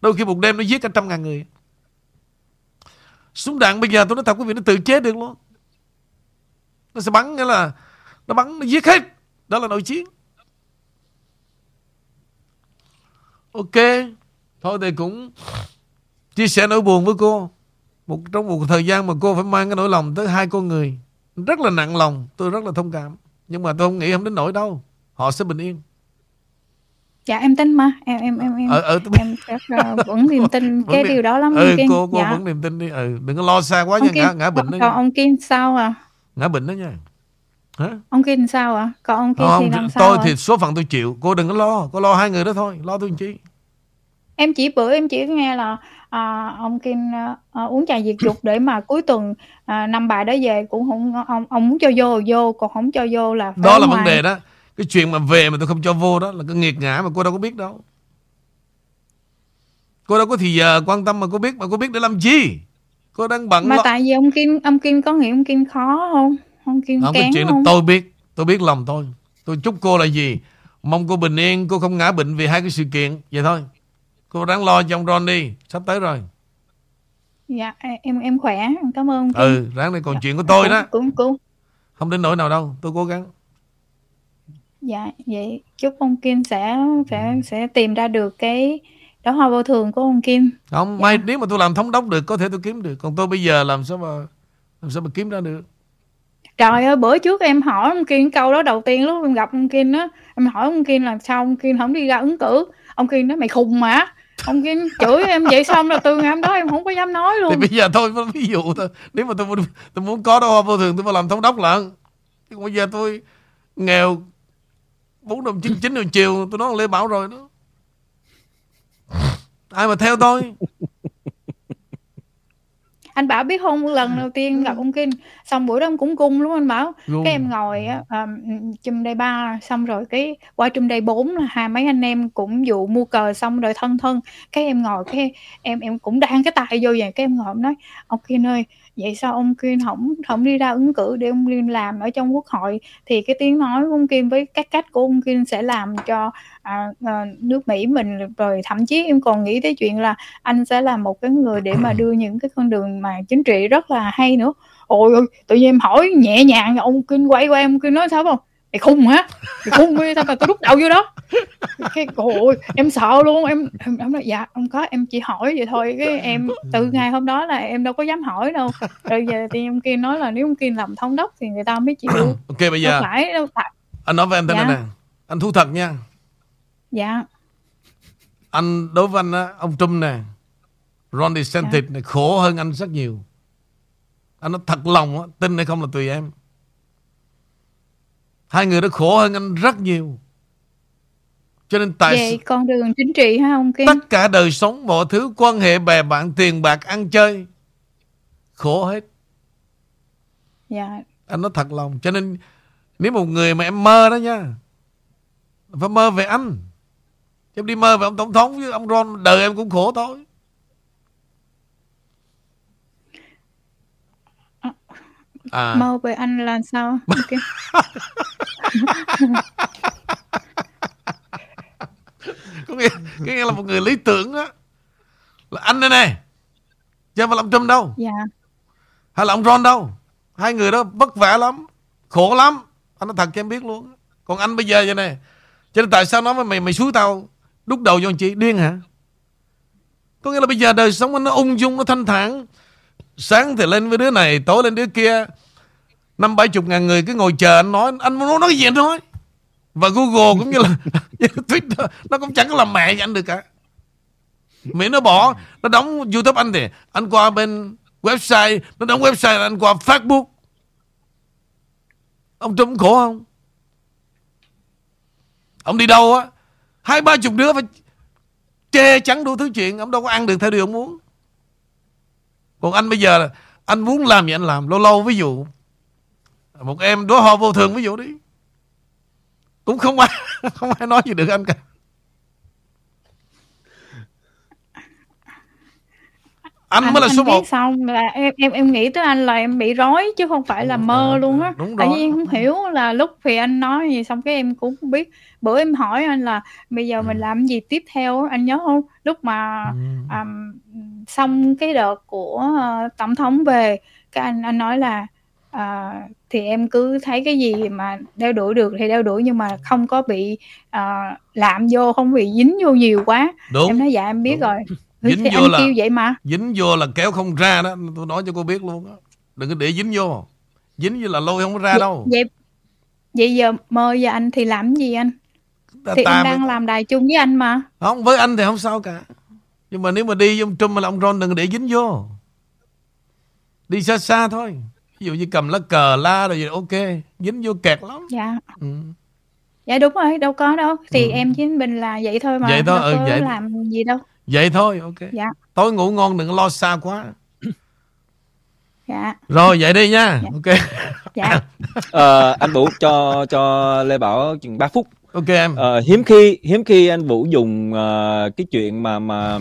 Speaker 1: Đôi khi một đêm nó giết cả trăm ngàn người. Súng đạn bây giờ tôi nói thật quý vị, nó tự chế được luôn. Nó sẽ bắn nghĩa là nó bắn nó giết hết. Đó là nội chiến. Ok. Thôi thì cũng chia sẻ nỗi buồn với cô. Một trong một thời gian mà cô phải mang cái nỗi lòng tới hai con người. Rất là nặng lòng. Tôi rất là thông cảm. Nhưng mà tôi không nghĩ không đến nỗi đâu Họ sẽ bình yên
Speaker 3: dạ em tin mà em em em em
Speaker 1: Ờ, ờ, tôi
Speaker 3: em rất là vẫn niềm tin *laughs*
Speaker 1: Vẫn
Speaker 3: cái
Speaker 1: niềm-
Speaker 3: điều đó lắm
Speaker 1: Ừ
Speaker 3: Kiên.
Speaker 1: cô cô
Speaker 3: dạ.
Speaker 1: vẫn niềm tin đi ừ, Đừng có lo xa quá
Speaker 3: ông
Speaker 1: nha
Speaker 3: Kiên,
Speaker 1: ngã, ngã bệnh đó
Speaker 3: còn
Speaker 1: nha
Speaker 3: ông Kiên sao à
Speaker 1: Ngã bệnh đó nha Hả?
Speaker 3: ông Kiên sao à còn ông Kiên
Speaker 1: Không,
Speaker 3: thì làm sao
Speaker 1: tôi
Speaker 3: à?
Speaker 1: thì số phận tôi chịu. Cô đừng có lo. Cô lo hai người đó thôi. Lo tôi làm chi?
Speaker 3: Em chỉ bữa em chỉ nghe là à, ông Kim à, à, uống trà diệt dục để mà cuối tuần à, năm bài đó về cũng không ông ông muốn cho vô vô còn không cho vô là phải
Speaker 1: Đó là
Speaker 3: ngoài.
Speaker 1: vấn đề đó. Cái chuyện mà về mà tôi không cho vô đó Là cái nghiệt ngã mà cô đâu có biết đâu. Cô đâu có thì giờ quan tâm mà cô biết. Mà cô biết để làm chi? Cô đang bận
Speaker 3: mà
Speaker 1: lo
Speaker 3: tại vì ông Kim ông Kim có nghĩ ông Kim khó không ông Kim
Speaker 1: Không cái chuyện đó
Speaker 3: không?
Speaker 1: tôi biết Tôi biết lòng tôi Tôi chúc cô là gì? Mong cô bình yên Cô không ngã bệnh vì hai cái sự kiện. Vậy thôi. Cô ráng lo cho ông Ron đi. Sắp tới rồi.
Speaker 3: Dạ em em khỏe. Em cảm ơn
Speaker 1: Ừ ráng đi Còn chuyện của tôi đó. *laughs*
Speaker 3: Cũng cũng.
Speaker 1: Không đến nỗi nào đâu. Tôi cố gắng.
Speaker 3: Dạ vậy chúc ông Kim sẽ
Speaker 1: Ừ.
Speaker 3: sẽ sẽ tìm ra được cái đó hoa vô thường của ông Kim.
Speaker 1: Không may nếu mà tôi làm thống đốc được Có thể tôi kiếm được. Còn tôi bây giờ làm sao mà Làm sao mà kiếm ra được
Speaker 3: Trời ơi bữa trước em hỏi ông Kiên câu đó đầu tiên lúc em gặp ông Kiên á Em hỏi ông Kiên là sao ông Kiên không đi ra ứng cử. Ông Kiên nói mày khùng mà. Ông Kiên chửi em vậy xong rồi từ ngày hôm đó em không có dám nói
Speaker 1: Thì
Speaker 3: luôn.
Speaker 1: bây giờ thôi ví dụ thôi Nếu mà tôi, muốn- tôi muốn có đâu vô thường Tôi phải làm thống đốc lận. Chứ bây giờ tôi nghèo bốn đồng chín chín rồi chiều tôi nói lê bảo rồi đó. Ai mà theo tôi
Speaker 3: anh bảo biết không lần đầu tiên gặp ông Kinh xong bữa đó cũng cung lắm anh bảo.
Speaker 1: Gung.
Speaker 3: cái em ngồi um, chum đây ba xong rồi cái qua chum đây bốn là hai mấy anh em cũng dụ mua cờ xong rồi thân thân. Cái em ngồi cái em em cũng đang cái tay vô vậy. Cái em ngồi em nói ông Kinh ơi vậy sao ông Kim không không đi ra ứng cử để ông Kim làm ở trong quốc hội? Thì cái tiếng nói của ông Kim với các cách của ông Kim sẽ làm cho à, à, nước Mỹ mình rồi thậm chí em còn nghĩ tới chuyện là anh sẽ là một cái người để mà đưa những cái con đường mà chính trị rất là hay nữa. Ôi ôi tự nhiên em hỏi nhẹ nhàng ông Kim quay qua em Kim nói sao không? Mày khùng hả? Mày khùng đi mà tôi đút đầu vô đó. Cái ôi em sợ luôn em em, em nói dạ không có em chỉ hỏi vậy thôi cái em từ ngày hôm đó là em đâu có dám hỏi đâu. Rồi giờ thì ông kia nói là nếu ông kia làm thống đốc thì người ta mới chịu *clears throat*
Speaker 1: ok bây giờ
Speaker 3: đâu phải đâu phải
Speaker 1: anh nói với em thế này
Speaker 3: Dạ.
Speaker 1: nè. Anh thú thật nha.
Speaker 3: Dạ.
Speaker 1: Anh đối với anh á ông Trump nè Ron DeSantis
Speaker 3: Dạ.
Speaker 1: này khổ hơn anh rất nhiều. Anh nói thật lòng á tin hay không là tùy em hai người đó khổ hơn anh rất nhiều. Cho nên tại
Speaker 3: về con đường chính trị ha ông Kim?
Speaker 1: tất cả đời sống mọi thứ quan hệ bè bạn tiền bạc ăn chơi khổ hết.
Speaker 3: Dạ.
Speaker 1: Anh nói thật lòng cho nên nếu một người mà em mơ đó nha phải mơ về anh. Chứ em đi mơ về ông tổng thống với ông Ron đời em cũng khổ thôi à.
Speaker 3: Mơ về anh là sao? *laughs* Kim?
Speaker 1: có nghĩa, có nghĩa là một người lý tưởng á. Là anh đây nè chứ không phải là ông Trump đâu.
Speaker 3: Dạ.
Speaker 1: Hay là ông Ron đâu. Hai người đó vất vả lắm. Khổ lắm. Anh nói thật cho em biết luôn còn anh bây giờ vậy nè. Cho nên tại sao nói với mày mày suối tao? Đúc đầu vô anh chị điên hả? Có nghĩa là bây giờ đời sống anh nó ung dung nó thanh thản sáng thì lên với đứa này, tối lên đứa kia. Năm bảy chục ngàn người cứ ngồi chờ anh nói, anh muốn nói gì anh nói. Và Google cũng như là *laughs* Twitter, nó cũng chẳng có làm mẹ cho anh được cả. Miễn nó bỏ, nó đóng YouTube anh thì anh qua bên website, nó đóng website là anh qua Facebook. Ông Trump khổ không? Ông đi đâu á? Hai ba chục đứa phải che chắn đủ thứ chuyện, ông đâu có ăn được theo điều ông muốn còn anh bây giờ anh muốn làm gì anh làm lâu lâu ví dụ. Một em đóa hoa vô thường ví dụ đi. Cũng không ai *laughs* không ai nói gì được anh cả. Anh, mới là số một.
Speaker 3: xong là em em em nghĩ tới anh là em bị rối chứ không phải là mơ luôn á.
Speaker 1: đúng
Speaker 3: tại
Speaker 1: rồi.
Speaker 3: vì em không hiểu là lúc thì anh nói gì xong cái em cũng không biết. Bữa em hỏi anh là bây giờ mình làm gì tiếp theo anh nhớ không? Lúc mà
Speaker 1: Ừ.
Speaker 3: um, xong cái đợt của ờ, tổng thống về cái anh anh nói là ờ, thì em cứ thấy cái gì mà đeo đuổi được thì đeo đuổi nhưng mà không có bị ờ, lạm vô không bị dính vô nhiều quá.
Speaker 1: Đúng.
Speaker 3: Em nói dạ em biết
Speaker 1: Đúng.
Speaker 3: rồi. *laughs*
Speaker 1: Dính
Speaker 3: thì
Speaker 1: vô
Speaker 3: anh
Speaker 1: là-
Speaker 3: kêu vậy mà.
Speaker 1: dính vô là kéo không ra đó tôi nói cho cô biết luôn đó đừng có để dính vô. Dính vô là lôi không có ra
Speaker 3: vậy,
Speaker 1: đâu.
Speaker 3: vậy vậy giờ mơ với anh thì làm gì anh?
Speaker 1: Ta,
Speaker 3: thì
Speaker 1: ta
Speaker 3: em
Speaker 1: mới-
Speaker 3: đang làm đài chung với anh mà.
Speaker 1: Không với anh thì không sao cả nhưng mà nếu mà đi với ông Trump hay là ông Ron đừng để dính vô. Đi xa xa thôi. Ví dụ như cầm lá cờ la rồi gì ok dính vô kẹt lắm.
Speaker 3: Dạ.
Speaker 1: Ừ.
Speaker 3: dạ đúng rồi đâu có đâu. Thì
Speaker 1: Ừ.
Speaker 3: em với mình là vậy thôi mà
Speaker 1: Vậy thôi,
Speaker 3: đâu
Speaker 1: ừ,
Speaker 3: có
Speaker 1: vậy.
Speaker 3: làm gì đâu.
Speaker 1: Vậy thôi ok.
Speaker 3: Dạ.
Speaker 1: Tối ngủ ngon đừng có lo xa quá.
Speaker 3: Dạ.
Speaker 1: Rồi vậy đi nha.
Speaker 3: Dạ.
Speaker 1: ok.
Speaker 3: Dạ. *laughs*
Speaker 2: Ờ, anh Vũ cho cho Lê Bảo chừng 3 phút
Speaker 1: ok em.
Speaker 2: Ờ, hiếm khi hiếm khi anh Vũ dùng ờ, cái chuyện mà mà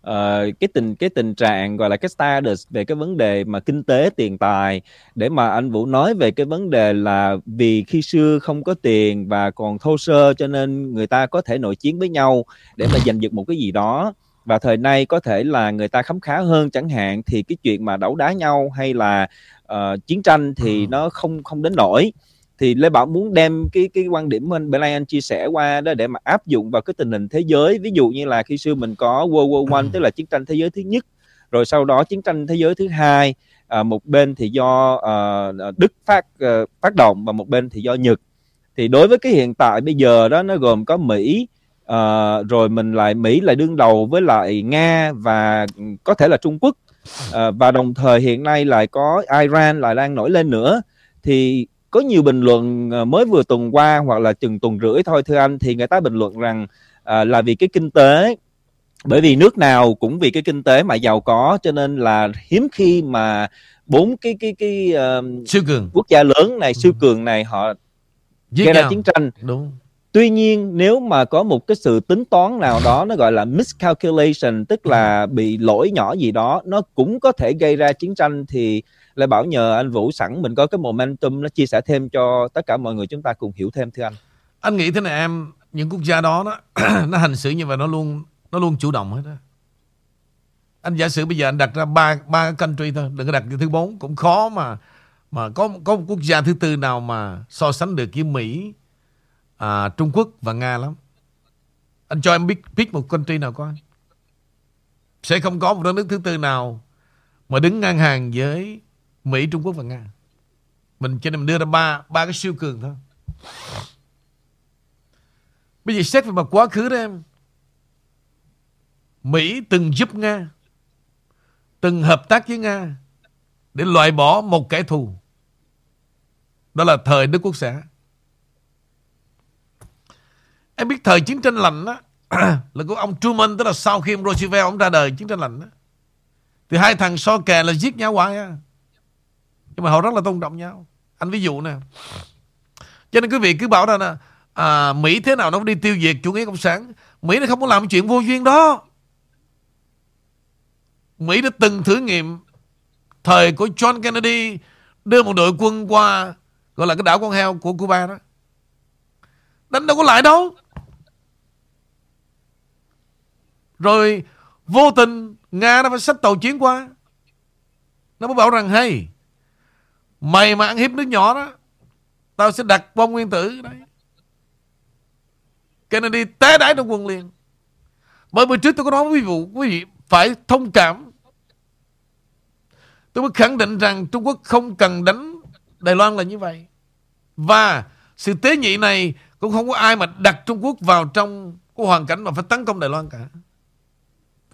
Speaker 2: ờ, cái tình cái tình trạng gọi là cái status về cái vấn đề mà kinh tế tiền tài để mà anh Vũ nói về cái vấn đề là vì khi xưa không có tiền và còn thô sơ cho nên người ta có thể nội chiến với nhau để mà giành giật một cái gì đó. Và thời nay có thể là người ta khấm khá hơn chẳng hạn thì cái chuyện mà đấu đá nhau hay là ờ, chiến tranh thì
Speaker 1: Ừ.
Speaker 2: nó không không đến nỗi thì Lê Bảo muốn đem cái cái quan điểm mà anh Blank anh chia sẻ qua đó để mà áp dụng vào cái tình hình thế giới. Ví dụ như là khi xưa mình có World War One tức là chiến tranh thế giới thứ nhất rồi sau đó chiến tranh thế giới thứ hai à, một bên thì do ờ, Đức phát ờ, phát động và một bên thì do Nhật. Thì đối với cái hiện tại bây giờ đó nó gồm có Mỹ ờ, rồi mình lại Mỹ lại đương đầu với lại Nga và có thể là Trung Quốc. Ờ, và đồng thời hiện nay lại có Iran lại đang nổi lên nữa. Thì có nhiều bình luận ờ, mới vừa tuần qua hoặc là chừng tuần rưỡi thôi thưa anh thì người ta bình luận rằng à, là vì cái kinh tế bởi vì nước nào cũng vì cái kinh tế mà giàu có cho nên là hiếm khi mà bốn cái cái cái uh,
Speaker 1: siêu cường.
Speaker 2: quốc gia lớn này siêu cường này họ
Speaker 1: Giết
Speaker 2: gây ra
Speaker 1: nhau.
Speaker 2: chiến tranh.
Speaker 1: Đúng.
Speaker 2: Tuy nhiên nếu mà có một cái sự tính toán nào đó nó gọi là miscalculation tức là bị lỗi nhỏ gì đó nó cũng có thể gây ra chiến tranh thì lại bảo nhờ anh Vũ sẵn mình có cái momentum nó chia sẻ thêm cho tất cả mọi người chúng ta cùng hiểu thêm thưa anh.
Speaker 1: Anh nghĩ thế này em những quốc gia đó nó *clears throat* nó hành xử như vậy nó luôn nó luôn chủ động hết đó anh giả sử bây giờ anh đặt ra ba ba country thôi đừng có đặt cái thứ bốn cũng khó mà mà có có một quốc gia thứ tư nào mà so sánh được với Mỹ à, Trung Quốc và Nga lắm. Anh cho em biết biết một country nào coi sẽ không có một đất nước thứ tư nào mà đứng ngang hàng với Mỹ, Trung Quốc và Nga. Mình cho nên mình đưa ra ba ba cái siêu cường thôi. Bây giờ xét về mặt quá khứ đó em. Mỹ từng giúp Nga, Từng hợp tác với Nga Để loại bỏ một kẻ thù. Đó là thời Đức Quốc xã. Em biết thời chiến tranh lạnh đó *clears throat* Là của ông Truman, Tức là sau khi ông Roosevelt ông ra đời chiến tranh lạnh đó Thì hai thằng so kè là giết nhau hoài á nhưng mà họ rất là tôn trọng nhau. Anh ví dụ nè. Cho nên quý vị cứ bảo ra nè à, Mỹ thế nào nó cũng đi tiêu diệt chủ nghĩa cộng sản. Mỹ nó không có làm chuyện vô duyên đó. Mỹ đã từng thử nghiệm Thời của John Kennedy Đưa một đội quân qua Gọi là cái đảo con heo của Cuba đó. Đánh đâu có lại đâu. Rồi Vô tình Nga nó phải xách tàu chiến qua. Nó mới bảo rằng hay Mày mà ăn hiếp nước nhỏ đó. Tao sẽ đặt bom nguyên tử đấy. Kennedy té đái trong quân liền. Bởi bữa trước tôi có nói với quý vị, quý vị phải thông cảm. Tôi mới khẳng định rằng Trung Quốc không cần đánh Đài Loan là như vậy. Và sự tế nhị này Cũng không có ai mà đặt Trung Quốc vào trong Cái hoàn cảnh mà phải tấn công Đài Loan cả.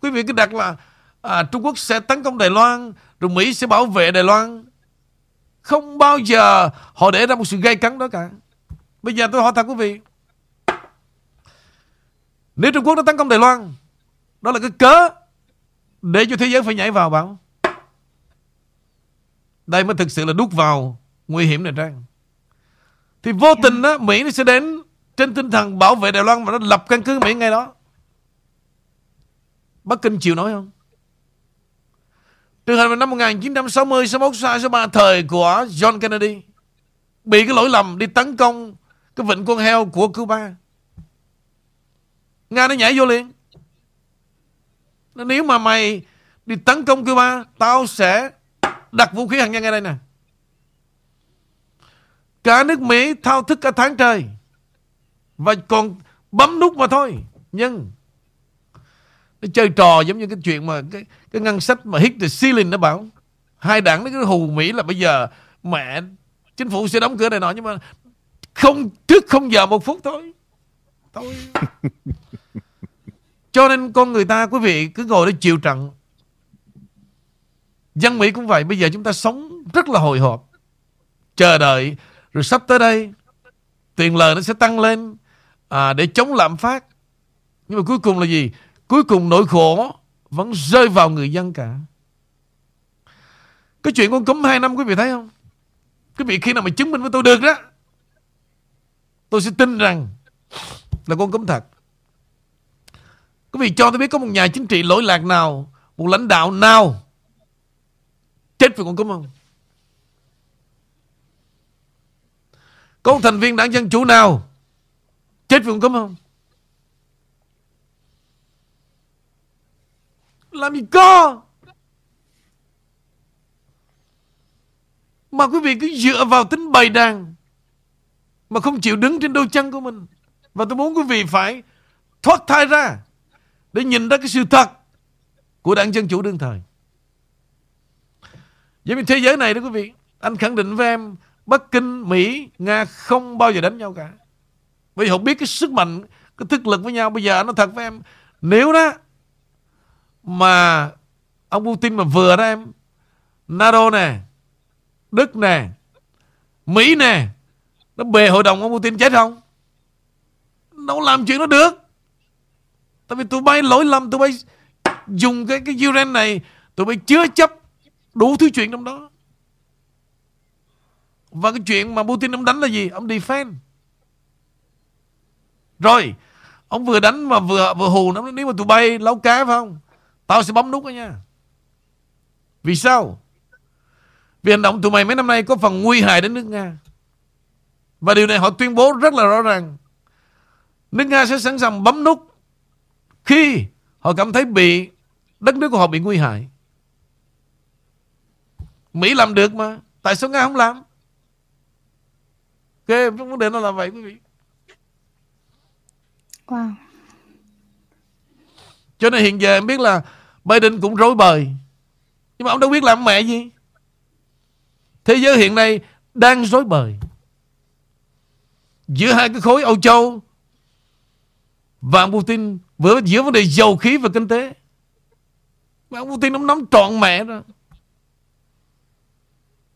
Speaker 1: Quý vị cứ đặt là à, Trung Quốc sẽ tấn công Đài Loan Rồi Mỹ sẽ bảo vệ Đài Loan. Không bao giờ Họ để ra một sự gây cấn đó cả. Bây giờ tôi hỏi thật quý vị. Nếu Trung Quốc nó tấn công Đài Loan, Đó là cái cớ Để cho thế giới phải nhảy vào bảo. Đây mới thực sự là đút vào Nguy hiểm này Trang. Thì vô tình đó Mỹ nó sẽ đến Trên tinh thần bảo vệ Đài Loan Và nó lập căn cứ Mỹ ngay đó. Bắc Kinh chịu nổi không? Thực hành vào năm 1960 61 63 thời của John Kennedy. Bị cái lỗi lầm đi tấn công Cái vịnh con heo của Cuba. Nga nó nhảy vô liền. Nếu mà mày Đi tấn công Cuba, Tao sẽ đặt vũ khí hạt nhân ngay đây nè. Cả nước Mỹ thao thức cả tháng trời. Và còn bấm nút mà thôi. Nhưng nó chơi trò giống như cái chuyện mà Cái, cái ngân sách mà hit the ceiling nó bảo. Hai đảng nó cứ hù Mỹ là bây giờ Mẹ Chính phủ sẽ đóng cửa này nọ Nhưng mà Không trước không giờ một phút thôi. Thôi. *laughs* Cho nên con người ta quý vị cứ ngồi đó chịu trận. Dân Mỹ cũng vậy Bây giờ chúng ta sống rất là hồi hộp. Chờ đợi Rồi sắp tới đây Tiền lời nó sẽ tăng lên à, Để chống lạm phát. Nhưng mà cuối cùng là gì Cuối cùng nỗi khổ Vẫn rơi vào người dân cả. Cái chuyện con cúm 2 năm, quý vị thấy không? Quý vị khi nào mà chứng minh với tôi được đó, Tôi sẽ tin rằng Là con cúm thật. Quý vị cho tôi biết có một nhà chính trị lỗi lạc nào, Một lãnh đạo nào Chết vì con cúm không? Có một thành viên đảng Dân Chủ nào Chết vì con cúm không? Làm gì co Mà quý vị cứ dựa vào tính bày đàn Mà không chịu đứng trên đôi chân của mình. Và tôi muốn quý vị phải Thoát thai ra Để nhìn ra cái sự thật Của đảng Dân Chủ đương thời. Vậy thì thế giới này đó quý vị Anh khẳng định với em Bắc Kinh, Mỹ, Nga không bao giờ đánh nhau cả. Vì họ biết cái sức mạnh Cái thực lực với nhau. Bây giờ anh nói thật với em Nếu đó mà Ông Putin mà vừa đó em, NATO nè, Đức nè, Mỹ nè, Nó bề hội đồng ông Putin chết không? Đâu làm chuyện nó được. Tại vì tụi bay lỗi lầm, Tụi bay dùng cái cái Ukraine này, Tụi bay chứa chấp đủ thứ chuyện trong đó. Và cái chuyện mà Putin ông đánh là gì? Ông defend. Rồi, Ông vừa đánh mà vừa vừa hù nó, Nếu mà tụi bay lấu cá phải không? Tao sẽ bấm nút đó nha. Vì sao? Vì hành động tụi mày mấy năm nay Có phần nguy hại đến nước Nga. Và điều này họ tuyên bố rất là rõ ràng. Nước Nga sẽ sẵn sàng bấm nút Khi họ cảm thấy bị Đất nước của họ bị nguy hại. Mỹ làm được mà Tại sao Nga không làm? Ok vấn đề nó là vậy quý vị.
Speaker 3: Wow.
Speaker 1: Cho nên hiện giờ em biết là Biden cũng rối bời. Nhưng mà ông đâu biết làm mẹ gì? Thế giới hiện nay Đang rối bời. Giữa hai cái khối Âu Châu Và ông Putin Vừa giữa vấn đề dầu khí và kinh tế. Mà ông Putin ông nắm trọn mẹ rồi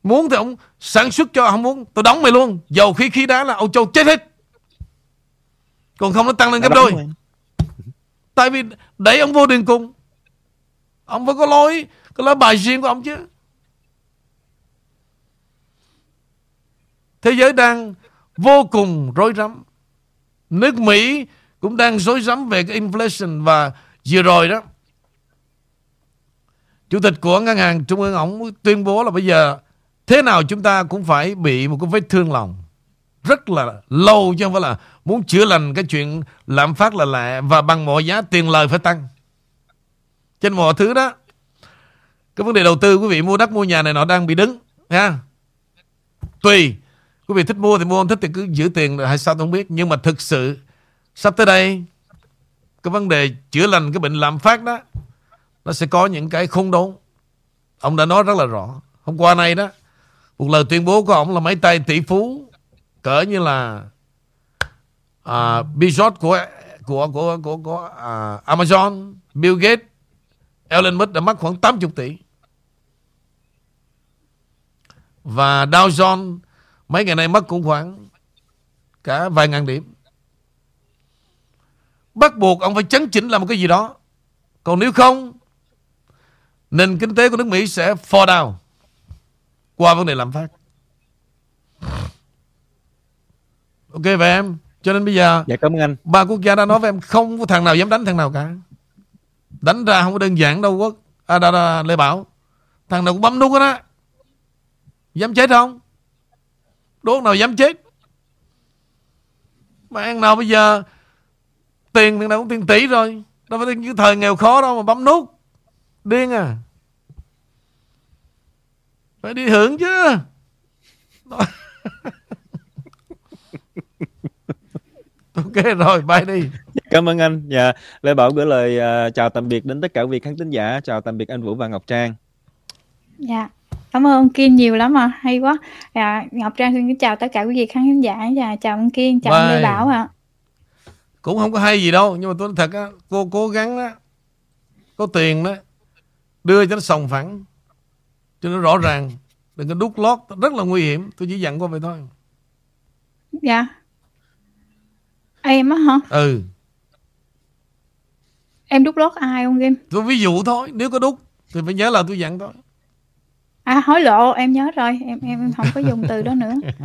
Speaker 1: Muốn thì ông sản xuất cho Không muốn. Tôi đóng mày luôn. Dầu khí khí đá là Âu Châu chết hết. Còn không nó tăng lên gấp đôi. Tại vì đẩy ông vô đường cùng Ông phải có lối Có lối bài riêng của ông chứ. Thế giới đang vô cùng rối rắm. Nước Mỹ cũng đang rối rắm về cái inflation Và vừa rồi đó. Chủ tịch của ngân hàng trung ương ông tuyên bố là bây giờ Thế nào chúng ta cũng phải bị một cái vết thương lòng. Rất là lâu chứ không phải là Muốn chữa lành cái chuyện lạm phát là lạ Và bằng mọi giá tiền lời phải tăng. Trên mọi thứ đó. Cái vấn đề đầu tư quý vị mua đất mua nhà này nó đang bị đứng ha? Tùy. Quý vị thích mua thì mua Không thích thì cứ giữ tiền hay sao tôi không biết. Nhưng mà thực sự Sắp tới đây Cái vấn đề chữa lành cái bệnh lạm phát đó Nó sẽ có những cái không đúng Ông đã nói rất là rõ. Hôm qua nay đó Một lời tuyên bố của ông là mấy tay tỷ phú Cỡ như là uh, Bezos của của của của, của uh, Amazon, Bill Gates, Elon Musk đã mất khoảng 80 tỷ. Và Dow Jones mấy ngày nay mất cũng khoảng cả vài ngàn điểm. Bắt buộc ông phải chấn chỉnh làm một cái gì đó. Còn nếu không nền kinh tế của nước Mỹ sẽ fall down qua vấn đề lạm phát. Ok vậy em Cho nên bây giờ
Speaker 2: Dạ cảm ơn anh
Speaker 1: Ba quốc gia đã nói với em Không có thằng nào dám đánh thằng nào cả Đánh ra không có đơn giản đâu quốc. À, đà, đà, Lê Bảo. Thằng nào cũng bấm nút đó, đó Dám chết không? Đốt nào dám chết? Mà ăn nào bây giờ? Tiền thằng nào cũng tiền tỷ rồi. Đâu phải như thời nghèo khó đâu mà bấm nút. Điên à. Phải đi hưởng chứ. *laughs* Ok rồi bye đi
Speaker 2: Cảm ơn anh. Dạ, Lê Bảo gửi lời à, chào tạm biệt đến tất cả quý vị khán thính giả. Chào tạm biệt anh Vũ và Ngọc Trang.
Speaker 3: Dạ. Cảm ơn ông Kiên nhiều lắm à, hay quá. Dạ, Ngọc Trang xin kính chào tất cả quý vị khán thính giả. Dạ, chào ông Kiên, chào ông Lê. Bảo ạ.
Speaker 1: Cũng không có hay gì đâu Nhưng mà tôi nói thật á Cô cố gắng á Có tiền đó Đưa cho nó sòng phẳng Cho nó rõ ràng Đừng có đút lót Rất là nguy hiểm Tôi chỉ dặn qua vậy thôi
Speaker 3: Dạ. Em á hả?
Speaker 1: Ừ
Speaker 3: Em đút lót ai ông Kim?
Speaker 1: Tôi ví dụ thôi Nếu có đút Thì phải nhớ là tôi dặn thôi
Speaker 3: À hối lộ, em nhớ rồi, em em không có dùng từ đó nữa. *laughs*